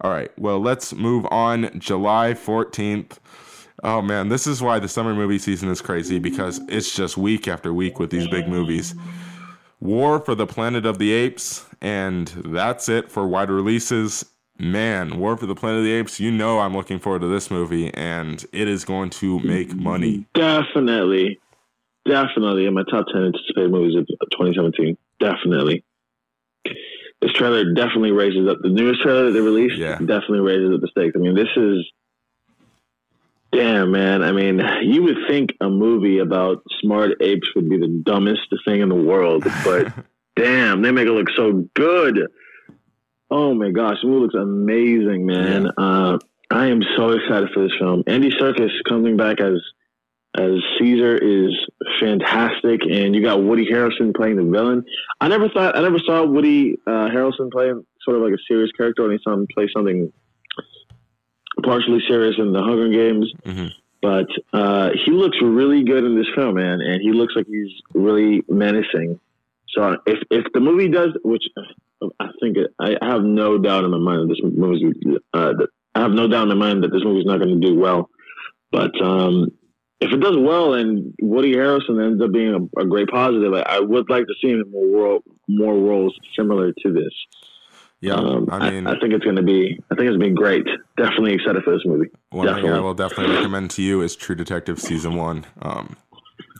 all right. Well, let's move on. July 14th. Oh man, this is why the summer movie season is crazy because it's just week after week with these big movies. War for the Planet of the Apes, and that's it for wide releases. Man, War for the Planet of the Apes, you know I'm looking forward to this movie, and it is going to make money. Definitely. Definitely in my top 10 anticipated movies of 2017. Definitely this trailer definitely raises up the newest trailer that they released. Yeah. Definitely raises up the stakes. I mean, this is damn man. I mean, you would think a movie about smart apes would be the dumbest thing in the world, but damn, they make it look so good. Oh my gosh, the movie looks amazing, man. Yeah. Uh, I am so excited for this film. Andy Serkis coming back as as Caesar is fantastic, and you got Woody Harrelson playing the villain. I never thought I never saw Woody uh, Harrelson play sort of like a serious character. I only saw him play something partially serious in the Hunger Games. Mhm. But uh, he looks really good in this film, man, and he looks like he's really menacing. So if if the movie does, which I think it, I have no doubt in my mind that this movie, uh, that I have no doubt in my mind that this movie's not going to do well. But um, if it does well and Woody Harrelson ends up being a, a great positive, I, I would like to see him in more role, more roles similar to this. Yeah, Um, I mean, I, think it's going to be. I think it's been great. Definitely excited for this movie. One thing I will definitely recommend to you is True Detective season one. Um,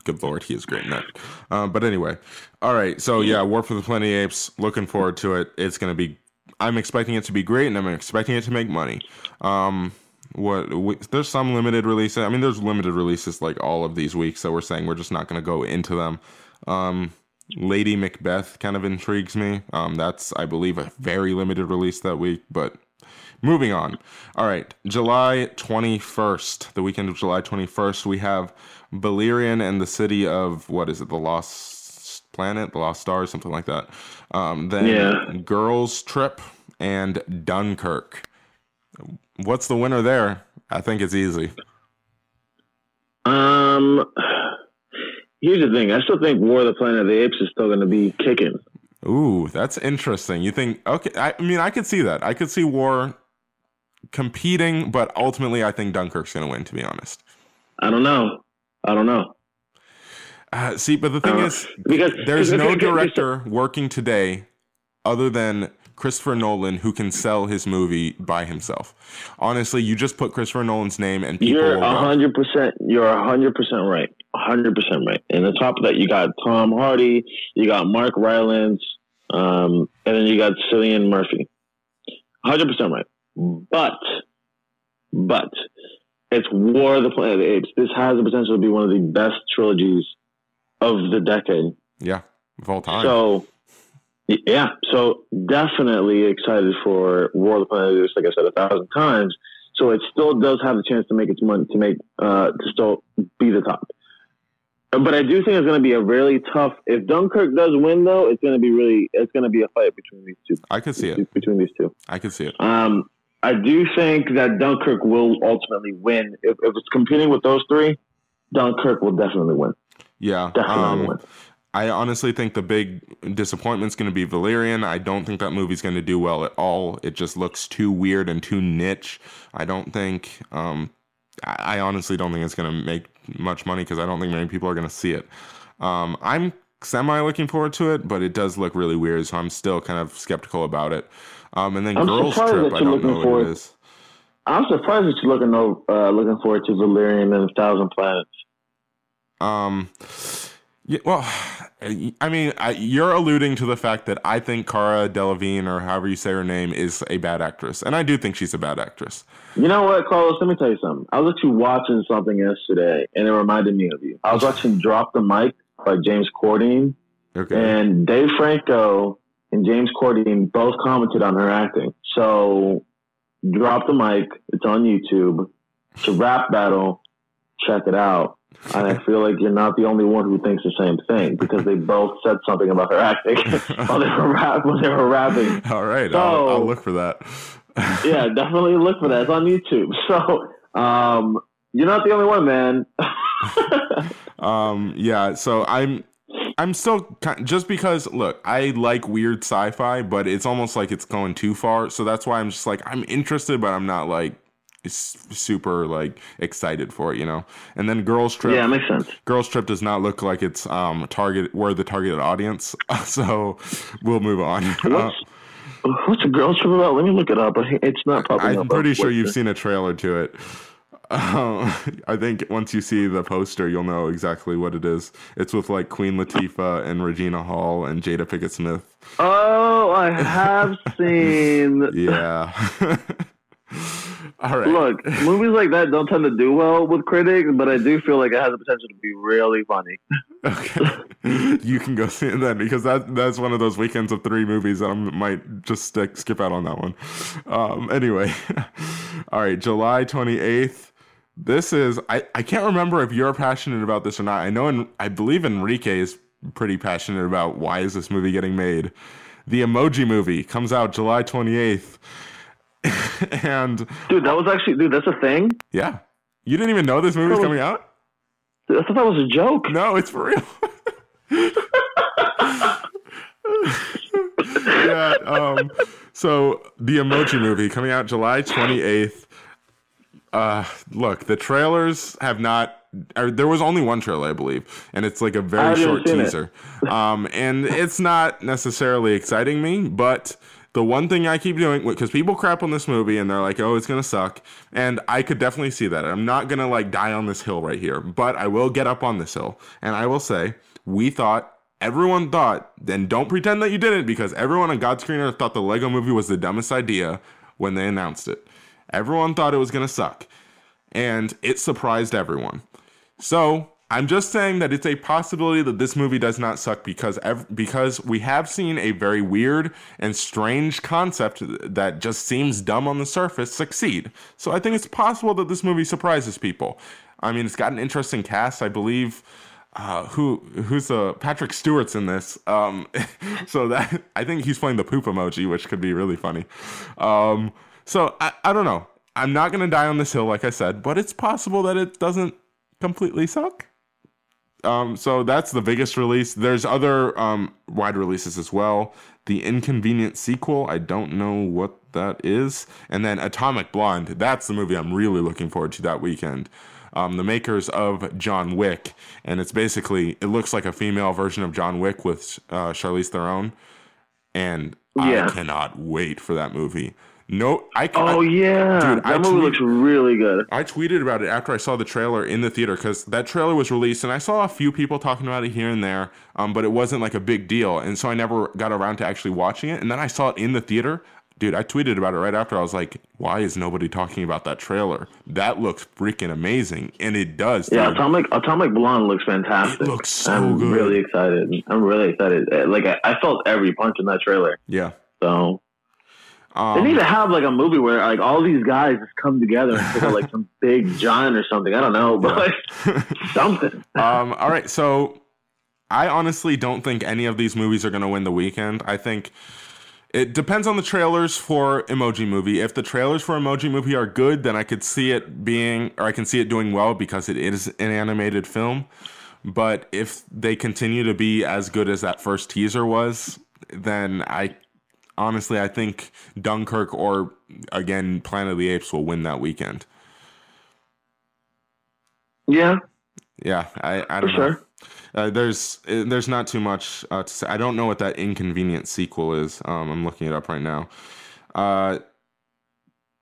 good lord, he is great in that. Uh, but anyway, all right. So yeah, War for the the Apes. Looking forward to it. It's gonna be. I'm expecting it to be great, and I'm expecting it to make money. Um, what we, there's some limited releases. I mean, there's limited releases like all of these weeks. So we're saying we're just not gonna go into them. Um, Lady Macbeth kind of intrigues me. Um, that's I believe a very limited release that week, but Moving on. All right, July 21st, the weekend of July 21st, we have Valerian and the city of, what is it, the Lost Planet, the Lost Star, something like that. Um, then Yeah. Girls Trip and Dunkirk. What's the winner there? I think it's easy. Um, here's the thing. I still think War of the Planet of the Apes is still going to be kicking. Ooh, that's interesting. You think, okay, I, I mean, I could see that. I could see War competing, but ultimately, I think Dunkirk's going to win, to be honest. I don't know. I don't know. Uh, see, but the thing Uh, is, because there's no director working today other than Christopher Nolan who can sell his movie by himself. Honestly, you just put Christopher Nolan's name and people You're hundred percent. You're hundred percent right. hundred percent right. And on top of that, you got Tom Hardy, you got Mark Rylance, um, and then you got Cillian Murphy. Hundred percent right. But, but it's War of the Planet of the Apes. This has the potential to be one of the best trilogies of the decade. Yeah, of all time. So, yeah, so definitely excited for War of the Planet of the Apes, like I said a thousand times. So it still does have the chance to make its money, to make, uh, to still be the top. But I do think it's going to be a really tough. If Dunkirk does win, though, it's going to be really, it's going to be a fight between these two. I could see it. Between these two. I could see it. Um, I do think that Dunkirk will ultimately win. If, if it's competing with those three, Dunkirk will definitely win. Yeah. Definitely um, win. I honestly think the big disappointment's going to be Valerian. I don't think that movie's going to do well at all. It just looks too weird and too niche. I don't think. Um, I, honestly don't think it's going to make much money because I don't think many people are going to see it. Um, I'm semi looking forward to it, but it does look really weird, so I'm still kind of skeptical about it. Um, and then I'm Girls Trip, that I don't know what it is. I'm surprised that you're looking uh, looking forward to Valerian and a Thousand Planets. Um, yeah, well, I mean, I, you're alluding to the fact that I think Cara Delevingne, or however you say her name, is a bad actress, and I do think she's a bad actress. You know what, Carlos? Let me tell you something. I was actually watching something yesterday, and it reminded me of you. I was watching Drop the Mic by James Corden, Okay. and Dave Franco and James Corden both commented on her acting. So, Drop the Mic. It's on YouTube. It's a rap battle. Check it out. And I feel like you're not the only one who thinks the same thing because they both said something about her acting while they were rap when they were rapping. All right, I'll, So- I'll look for that. yeah, definitely look for that. It's on YouTube. So um, you're not the only one, man. um, yeah. So I'm, I'm still just because look, I like weird sci-fi, but it's almost like it's going too far. So that's why I'm just like I'm interested, but I'm not like super like excited for it, you know. And then Girls Trip. yeah, it makes sense. Girls Trip does not look like it's um target we're the targeted audience, so we'll move on. Uh, What's a Girls trip about? Let me look it up. It's not popping up. I'm pretty sure you've seen a trailer to it. Um, I think once you see the poster, you'll know exactly what it is. It's with like Queen Latifah and Regina Hall and Jada Pinkett Smith. Oh, I have seen. Yeah. All right. Look, movies like that don't tend to do well with critics, but I do feel like it has the potential to be really funny. Okay. you can go see it then because that that's one of those weekends of three movies that I might just stick, skip out on that one. Um, anyway, all right, July 28th. This is I, I can't remember if you're passionate about this or not. I know and I believe Enrique is pretty passionate about why is this movie getting made. The Emoji Movie comes out July 28th. and Dude, that was actually, dude, that's a thing. yeah, you didn't even know this movie's Oh. coming out? I thought that was a joke. No, it's for real. yeah. Um, so the Emoji Movie coming out July twenty eighth. Uh, look, the trailers have not. Or there was only one trailer, I believe, and it's like a very short teaser. Um, and it's not necessarily exciting me, but the one thing I keep doing because people crap on this movie and they're like, "Oh, it's gonna suck," and I could definitely see that. I'm not gonna like die on this hill right here, but I will get up on this hill, and I will say we thought. Everyone thought, and don't pretend that you didn't, because everyone on God Screener thought the Lego movie was the dumbest idea when they announced it. Everyone thought it was gonna suck, and it surprised everyone. So I'm just saying that it's a possibility that this movie does not suck because ev- because we have seen a very weird and strange concept that just seems dumb on the surface succeed. So I think it's possible that this movie surprises people. I mean, it's got an interesting cast, I believe. Uh, who who's uh Patrick Stewart's in this? Um, so that I think he's playing the poop emoji, which could be really funny. Um, so I, I don't know. I'm not gonna die on this hill, like I said, but it's possible that it doesn't completely suck. Um, so that's the biggest release. There's other um, wide releases as well. The Inconvenient sequel, I don't know what that is. And then Atomic Blonde, that's the movie I'm really looking forward to that weekend. Um, the makers of John Wick, and it's basically, it looks like a female version of John Wick with uh, Charlize Theron. And Yeah. I cannot wait for that movie. No, I can. Oh yeah, Dude, that I movie tweet- looks really good. I tweeted about it after I saw the trailer in the theater because that trailer was released and I saw a few people talking about it here and there, um, but it wasn't like a big deal. And so I never got around to actually watching it. And then I saw it in the theater. Dude, I tweeted about it right after. I was like, why is nobody talking about that trailer? That looks freaking amazing. And it does. Yeah, dude. Atomic Atomic Blonde looks fantastic. It looks so I'm good. really excited. I'm really excited. Like I, I felt every punch in that trailer. yeah. So they Um, need to have like a movie where like all these guys just come together and take out like some big giant or something. I don't know, but like something. um, all right, so I honestly don't think any of these movies are going to win the weekend. I think it depends on the trailers for Emoji Movie. If the trailers for Emoji Movie are good, then I could see it being, or I can see it doing well because it is an animated film. But if they continue to be as good as that first teaser was, then I honestly I think Dunkirk or again Planet of the Apes will win that weekend. Yeah, Yeah, I, I don't know. sure. Uh, there's uh, there's not too much uh, to say. I don't know what that inconvenient sequel is. Um, I'm looking it up right now. Uh,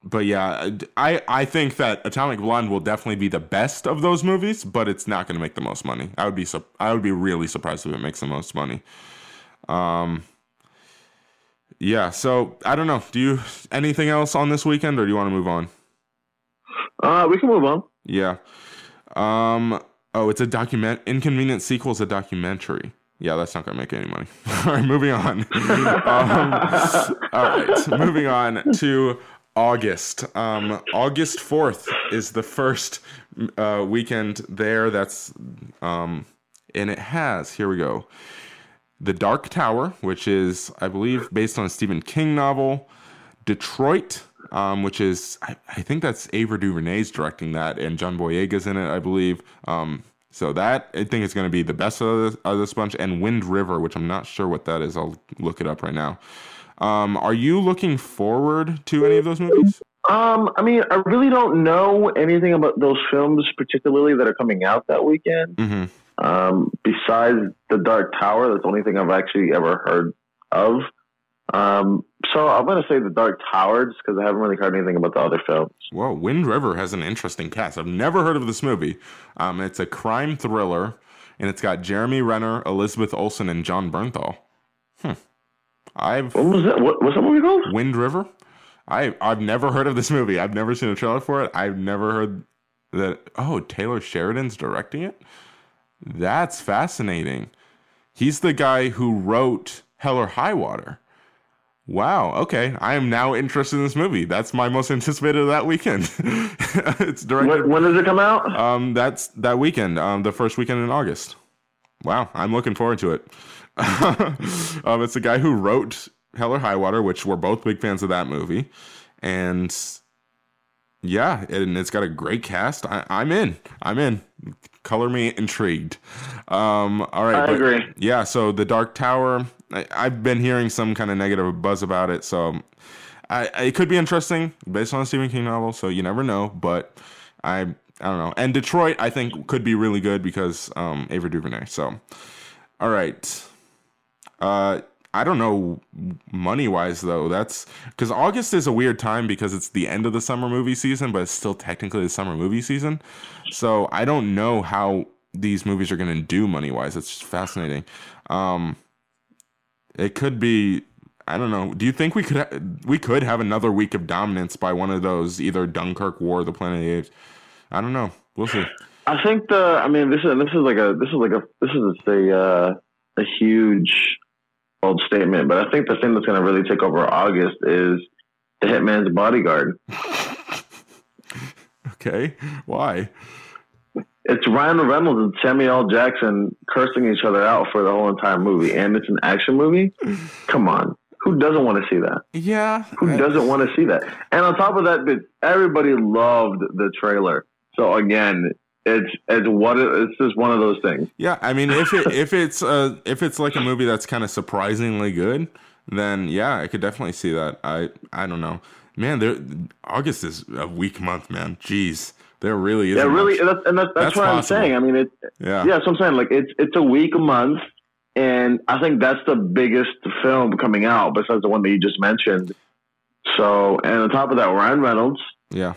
but yeah, I I think that Atomic Blonde will definitely be the best of those movies, but it's not going to make the most money. I would be su- I would be really surprised if it makes the most money. Um. Yeah, so I don't know. Do you anything else on this weekend, or do you want to move on? Uh, we can move on. Yeah. Um. Oh, it's a document. Inconvenient sequel is a documentary. Yeah, that's not gonna make any money. all right, moving on. um, all right, moving on to August. Um, August fourth is the first uh, weekend there. That's um, and it has. Here we go. The Dark Tower, which is, I believe, based on a Stephen King novel. Detroit, um, which is, I, I think that's Ava DuVernay's directing that, and John Boyega's in it, I believe. Um, so that I think is going to be the best of this, of this bunch, and Wind River, which I'm not sure what that is. I'll look it up right now. Um, are you looking forward to any of those movies? Um, I mean, I really don't know anything about those films, particularly that are coming out that weekend. Mm-hmm. Um, besides the Dark Tower, that's the only thing I've actually ever heard of. Um, so I'm gonna say the Dark Tower just because I haven't really heard anything about the other films. Whoa, Wind River has an interesting cast. I've never heard of this movie. Um, it's a crime thriller, and it's got Jeremy Renner, Elizabeth Olsen, and John Bernthal. Hmm. I've What was that? What, what's that movie called? Wind River. I I've never heard of this movie. I've never seen a trailer for it. I've never heard that. Oh, Taylor Sheridan's directing it. That's fascinating. He's the guy who wrote Hell or High Water. Wow. Okay, I am now interested in this movie. That's my most anticipated of that weekend. it's directed. When, when does it come out? Um, that's that weekend. Um, the first weekend in August. Wow, I'm looking forward to it. um, it's the guy who wrote Hell or High Water, which we're both big fans of that movie, and yeah, and it's got a great cast. I, I'm in. I'm in. Color me intrigued. Um, all right, I but- agree. yeah, so the Dark Tower, I, I've been hearing some kind of negative buzz about it, so I, I- it could be interesting based on a Stephen King novel. So you never know, but I I don't know. And Detroit, I think could be really good because um, Ava DuVernay. So, all right, uh, I don't know money wise though. That's because August is a weird time because it's the end of the summer movie season, but it's still technically the summer movie season. So I don't know how these movies are going to do money wise. It's just fascinating. Um, it could be. I don't know. Do you think we could ha- we could have another week of dominance by one of those either Dunkirk, War, the Planet of the Apes? I don't know. We'll see. I think the. I mean, this is this is like a this is like a this is a uh, a huge bold statement, but I think the thing that's going to really take over August is the Hitman's Bodyguard. Okay, why? It's Ryan Reynolds and Samuel L. Jackson cursing each other out for the whole entire movie, and it's an action movie. Come on, who doesn't want to see that? Yeah, Who doesn't want to see that? And on top of that, everybody loved the trailer. So again, it's it's what it, it's just one of those things. Yeah, I mean, if it if it's uh if it's like a movie that's kind of surprisingly good, then yeah, I could definitely see that. I I don't know, man. There August is a weak month, man. Jeez, there really is. Yeah, really, and that's, and that's, that's, That's what possible. I'm saying. I mean, it. Yeah. Yeah, so I'm saying like it's it's a weak month, and I think that's the biggest film coming out besides the one that you just mentioned. So, and on top of that, Ryan Reynolds. Yeah.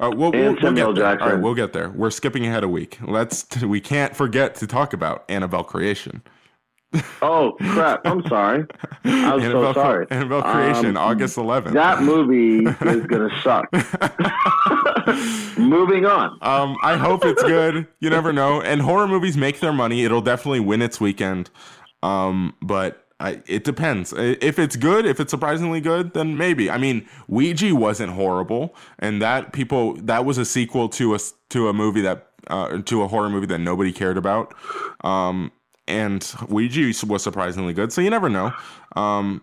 Uh, we'll, we'll, we'll get there. All right, we'll get there. We're skipping ahead a week. Let's. We can't forget to talk about Annabelle Creation. Oh crap! I'm sorry. I'm Annabelle, so sorry. Annabelle Creation, Um, August 11th. That movie is gonna suck. Moving on. Um, I hope it's good. You never know. And horror movies make their money. It'll definitely win its weekend. Um, but I, it depends. If it's good, if it's surprisingly good, then maybe. I mean, Ouija wasn't horrible, and that people that was a sequel to a to a movie that uh, to a horror movie that nobody cared about. Um, and Ouija was surprisingly good. So you never know. Um,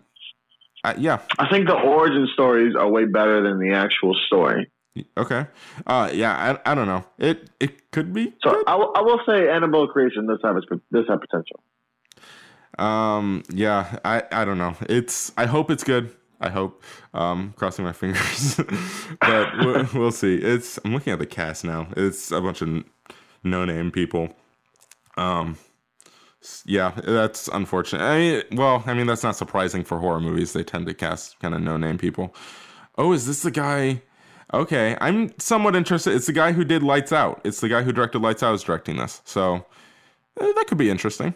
yeah, I think the origin stories are way better than the actual story. Okay. Uh, yeah, I, I don't know. It it could be. So good. I, will- I will say Annabelle Creation does have its, does have potential. Um, yeah, I, I don't know. It's I hope it's good. I hope. Um, crossing my fingers, but we'll, we'll see. It's I'm looking at the cast now. It's a bunch of no name people. Um, yeah, that's unfortunate. I mean, well, I mean that's not surprising for horror movies. They tend to cast kind of no name people. Oh, is this the guy? Okay, I'm somewhat interested. It's the guy who did Lights Out. It's the guy who directed Lights Out is directing this. So eh, that could be interesting.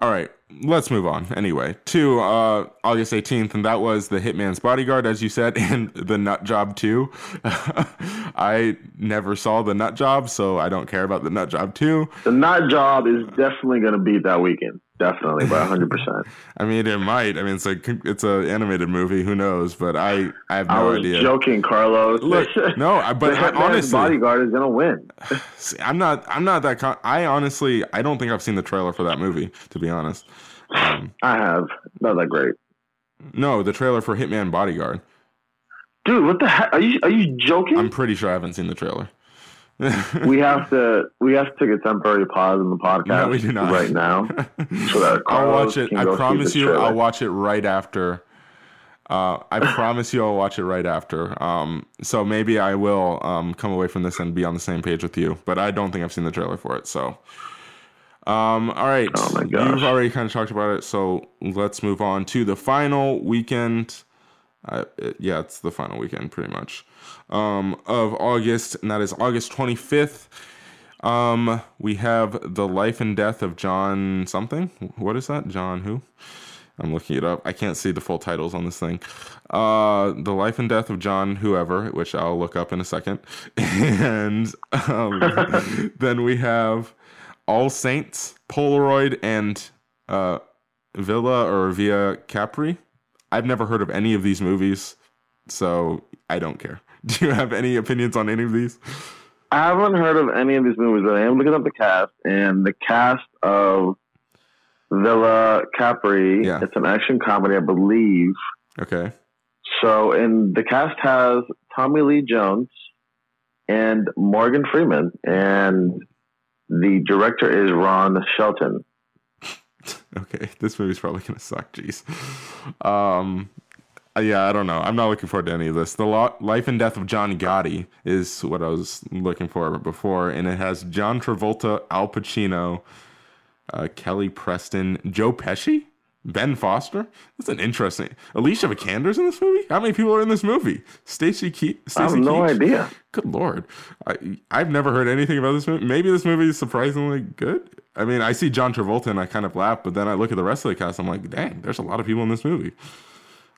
All right, let's move on. Anyway, to uh, August 18th, and that was The Hitman's Bodyguard, as you said, and The Nut Job 2. I never saw The Nut Job, so I don't care about The Nut Job 2. The Nut Job is definitely going to beat that weekend. Definitely by 100%. I mean, it might. I mean, it's a it's an animated movie. Who knows? But I I have no idea. I was idea. joking, Carlos. Look, no, I, but the I, honestly, Bodyguard is going to win. See, I'm not. I'm not that. Con- I honestly, I don't think I've seen the trailer for that movie. To be honest, um, I have. Not that great. no, the trailer for Hitman Bodyguard. Dude, what the heck? Are you, are you joking? I'm pretty sure I haven't seen the trailer. we have to we have to take a temporary pause in the podcast No, we do not. right now. So that I'll watch it. I promise you. I'll watch it right after. Uh, I promise you, I'll watch it right after. Um, so maybe I will um, come away from this and be on the same page with you. But I don't think I've seen the trailer for it. So, um, all right, Oh you've already kind of talked about it. So let's move on to the final weekend. Uh, it- yeah, it's the final weekend, pretty much, um, of August, and that is August 25th. Um, we have the life and death of John something. What is that? John who? I'm looking it up. I can't see the full titles on this thing. Uh, the life and death of John whoever, which I'll look up in a second, and um, then we have All Saints, Polaroid, and uh, Villa or Via Capri. I've never heard of any of these movies, so I don't care. Do you have any opinions on any of these? I haven't heard of any of these movies, but I am looking up the cast, and the cast of Villa Capri. Yeah. It's an action comedy, I believe. Okay. So, and the cast has Tommy Lee Jones and Morgan Freeman, and the director is Ron Shelton. Okay, this movie's probably gonna suck. Jeez. Um, yeah, I don't know. I'm not looking forward to any of this. The Lo- Life and Death of John Gotti is what I was looking for before, and it has John Travolta, Al Pacino, uh, Kelly Preston, Joe Pesci, Ben Foster. That's an interesting. Alicia Vikander's in this movie. How many people are in this movie? Stacy Keach. I have no idea. Good lord, I I've never heard anything about this movie. Maybe this movie is surprisingly good. I mean, I see John Travolta and I kind of laugh, but then I look at the rest of the cast. I'm like, dang, there's a lot of people in this movie.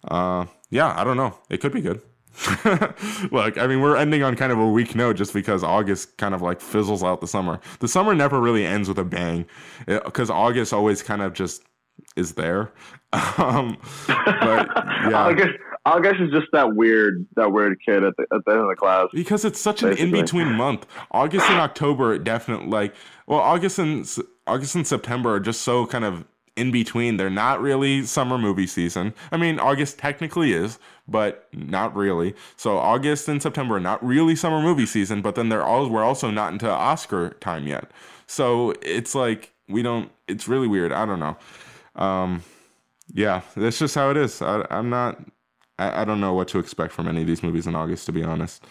Uh, yeah, I don't know. It could be good. Look, I mean, we're ending on kind of a weak note just because August kind of like fizzles out the summer. The summer never really ends with a bang because August always kind of just is there. Um, but yeah, August, August is just that weird, that weird kid at the, at the end of the class. because it's such an in between month. August and October, definitely like well, August and August and September are just so kind of in between. They're not really summer movie season. I mean, August technically is, but not really. So August and September are not really summer movie season, but then they're all we're also not into Oscar time yet. So it's like we don't. It's really weird. I don't know. Um, yeah, that's just how it is. I, I'm not. I, I don't know what to expect from any of these movies in August, to be honest.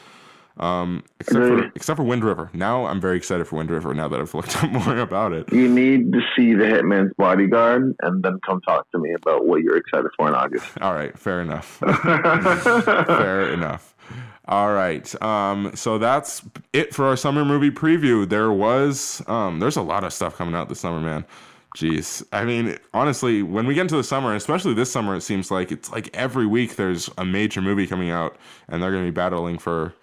Um, except for Agreed. except for Wind River. Now I'm very excited for Wind River. Now that I've looked up more about it. You need to see The Hitman's Bodyguard and then come talk to me about what you're excited for in August. All right, fair enough. fair enough. All right. Um, so that's it for our summer movie preview. There was um, there's a lot of stuff coming out this summer, man. Jeez. I mean, honestly, when we get into the summer, especially this summer, it seems like it's like every week there's a major movie coming out, and they're going to be battling for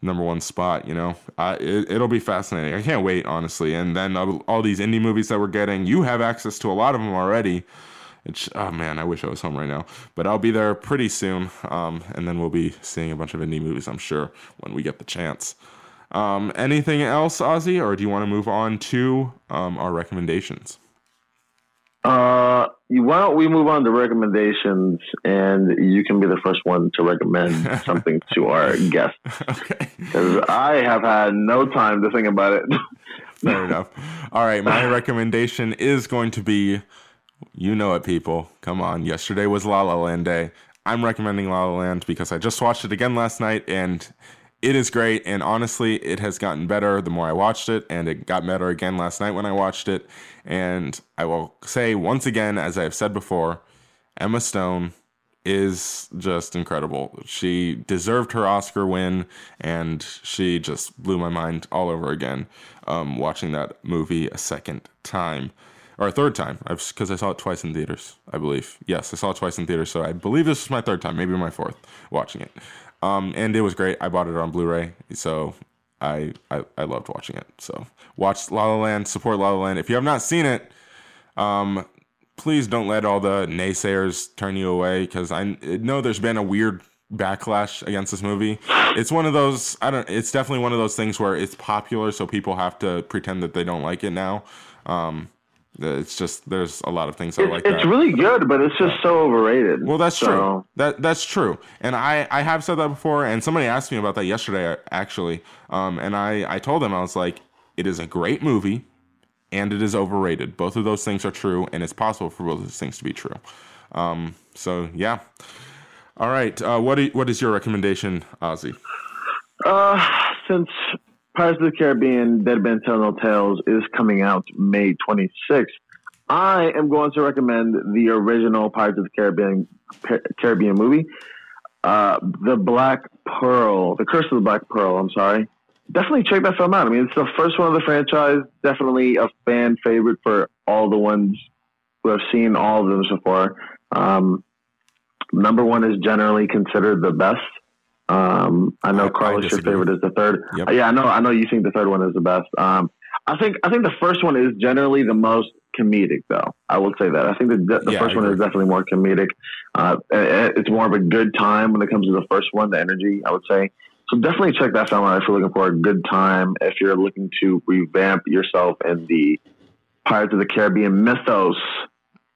number one spot. You know, it, it'll be fascinating. I can't wait, honestly. And then all, all these indie movies that we're getting, you have access to a lot of them already. It's, oh man, I wish I was home right now. But I'll be there pretty soon. Um, and then we'll be seeing a bunch of indie movies, I'm sure, when we get the chance. Um, anything else, Ozzy, or do you want to move on to um, our recommendations? Uh, why don't we move on to recommendations, and you can be the first one to recommend something to our guests okay. because I have had no time to think about it. Fair enough. All right, my recommendation is going to be you know it, people. Come on. Yesterday was La La Land Day. I'm recommending La La Land because I just watched it again last night and it is great. And honestly, it has gotten better the more I watched it, and it got better again last night when I watched it. And I will say once again, as I have said before, Emma Stone is just incredible. She deserved her Oscar win, and she just blew my mind all over again um, watching that movie a second time or a third time because I saw it twice in theaters, I believe. Yes, I saw it twice in theaters, so I believe this is my third time, maybe my fourth watching it. Um, and it was great. I bought it on Blu-ray, so I, I I loved watching it. So watch La La Land, support La La Land. If you have not seen it, um, please don't let all the naysayers turn you away because I know there's been a weird backlash against this movie. It's one of those I don't. It's definitely one of those things where it's popular, so people have to pretend that they don't like it now. Um, it's just there's a lot of things I It's, like it's that. really good, but it's just so overrated. Well, that's So- true. That that's true, and I I have said that before. And somebody asked me about that yesterday, actually. Um, and I I told them I was like, it is a great movie, and it is overrated. Both of those things are true, and it's possible for both of those things to be true. Um, so yeah. All right. Uh, what i- what is your recommendation, Ozzy? Uh, since Pirates of the Caribbean: Dead Men Tell No Tales is coming out May 26th, I am going to recommend the original Pirates of the Caribbean Caribbean movie, uh, The Black Pearl, The Curse of the Black Pearl. I'm sorry. Definitely check that film out. I mean, it's the first one of the franchise. Definitely a fan favorite for all the ones who have seen all of them so far. Um, number one is generally considered the best. Um, I know I- I Carlos, your favorite is the third. Yep. Uh, Yeah, I know. I know you think the third one is the best. Um, I think I think the first one is generally the most comedic, though. I will say that. I think the, the Yeah, first one is definitely more comedic. Uh, it's more of a good time when it comes to the first one. The energy, I would say. So definitely check that film out if you're looking for a good time. If you're looking to revamp yourself in the Pirates of the Caribbean mythos,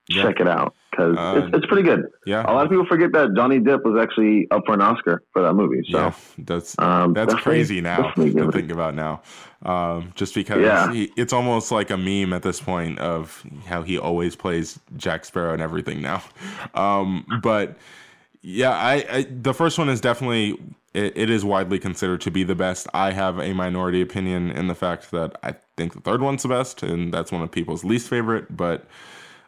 Yeah. check it out because Uh, it's, it's pretty good. Yeah. A lot of people forget that Johnny Depp was actually up for an Oscar for that movie. So yeah. That's um, That's crazy now to think about now. Um, just because Yeah. he, it's almost like a meme at this point of how he always plays Jack Sparrow and everything now. Um, but yeah, I, I the first one is definitely it, it is widely considered to be the best. I have a minority opinion in the fact that I think the third one's the best, and that's one of people's least favorite. But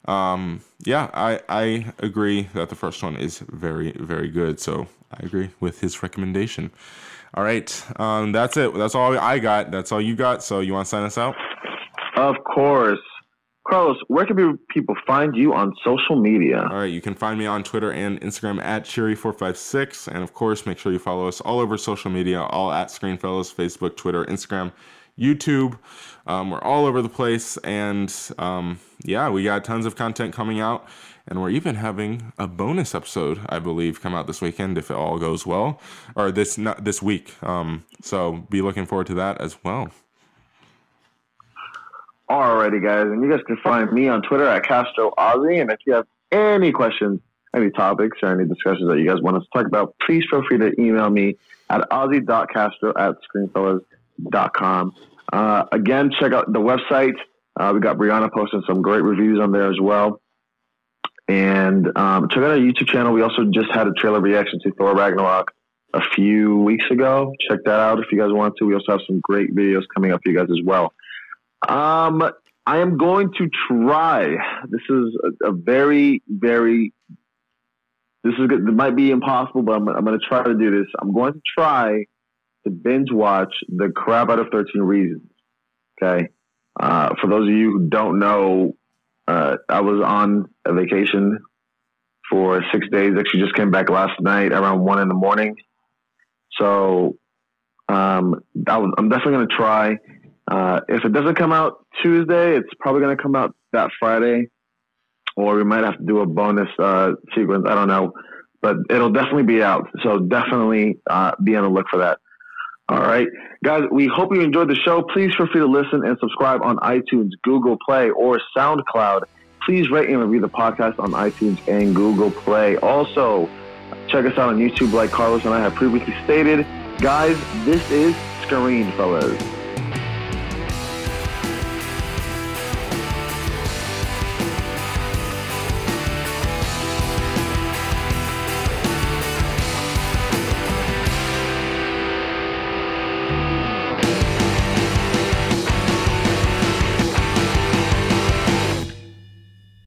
um, yeah, I I agree that the first one is very very good. So I agree with his recommendation. All right, um, that's it. That's all I got. That's all you got. So you want to sign us out? Of course. Carlos, where can people find you on social media? All right, you can find me on Twitter and Instagram at Cherry456. And of course, make sure you follow us all over social media, all at Screenfellas, Facebook, Twitter, Instagram, YouTube. Um, we're all over the place. And um, yeah, we got tons of content coming out. And we're even having a bonus episode, I believe, come out this weekend if it all goes well, or this not this week. Um, so be looking forward to that as well. Alrighty, guys, and you guys can find me on Twitter at Castro Ozzy. And if you have any questions, any topics, or any discussions that you guys want us to talk about, please feel free to email me at ozzy.castro at screenfellas.com. Uh, again, check out the website. Uh, we got Brianna posting some great reviews on there as well. And um, check out our YouTube channel. We also just had a trailer reaction to Thor Ragnarok a few weeks ago. Check that out if you guys want to. We also have some great videos coming up for you guys as well. Um, I am going to try. This is a, a very, very. This is good. It might be impossible, but I'm, I'm going to try to do this. I'm going to try to binge watch the crap out of 13 Reasons. Okay. Uh, for those of you who don't know, uh, I was on a vacation for six days. Actually, just came back last night around one in the morning. So um, was, I'm definitely going to try. Uh, if it doesn't come out Tuesday, it's probably going to come out that Friday, or we might have to do a bonus uh, sequence. I don't know, but it'll definitely be out. So definitely uh, be on the look for that. All right, guys. We hope you enjoyed the show. Please feel free to listen and subscribe on iTunes, Google Play, or SoundCloud. please rate and review the podcast on iTunes and Google Play. Also, check us out on YouTube, like Carlos and I have previously stated. Guys, this is Screen, fellas.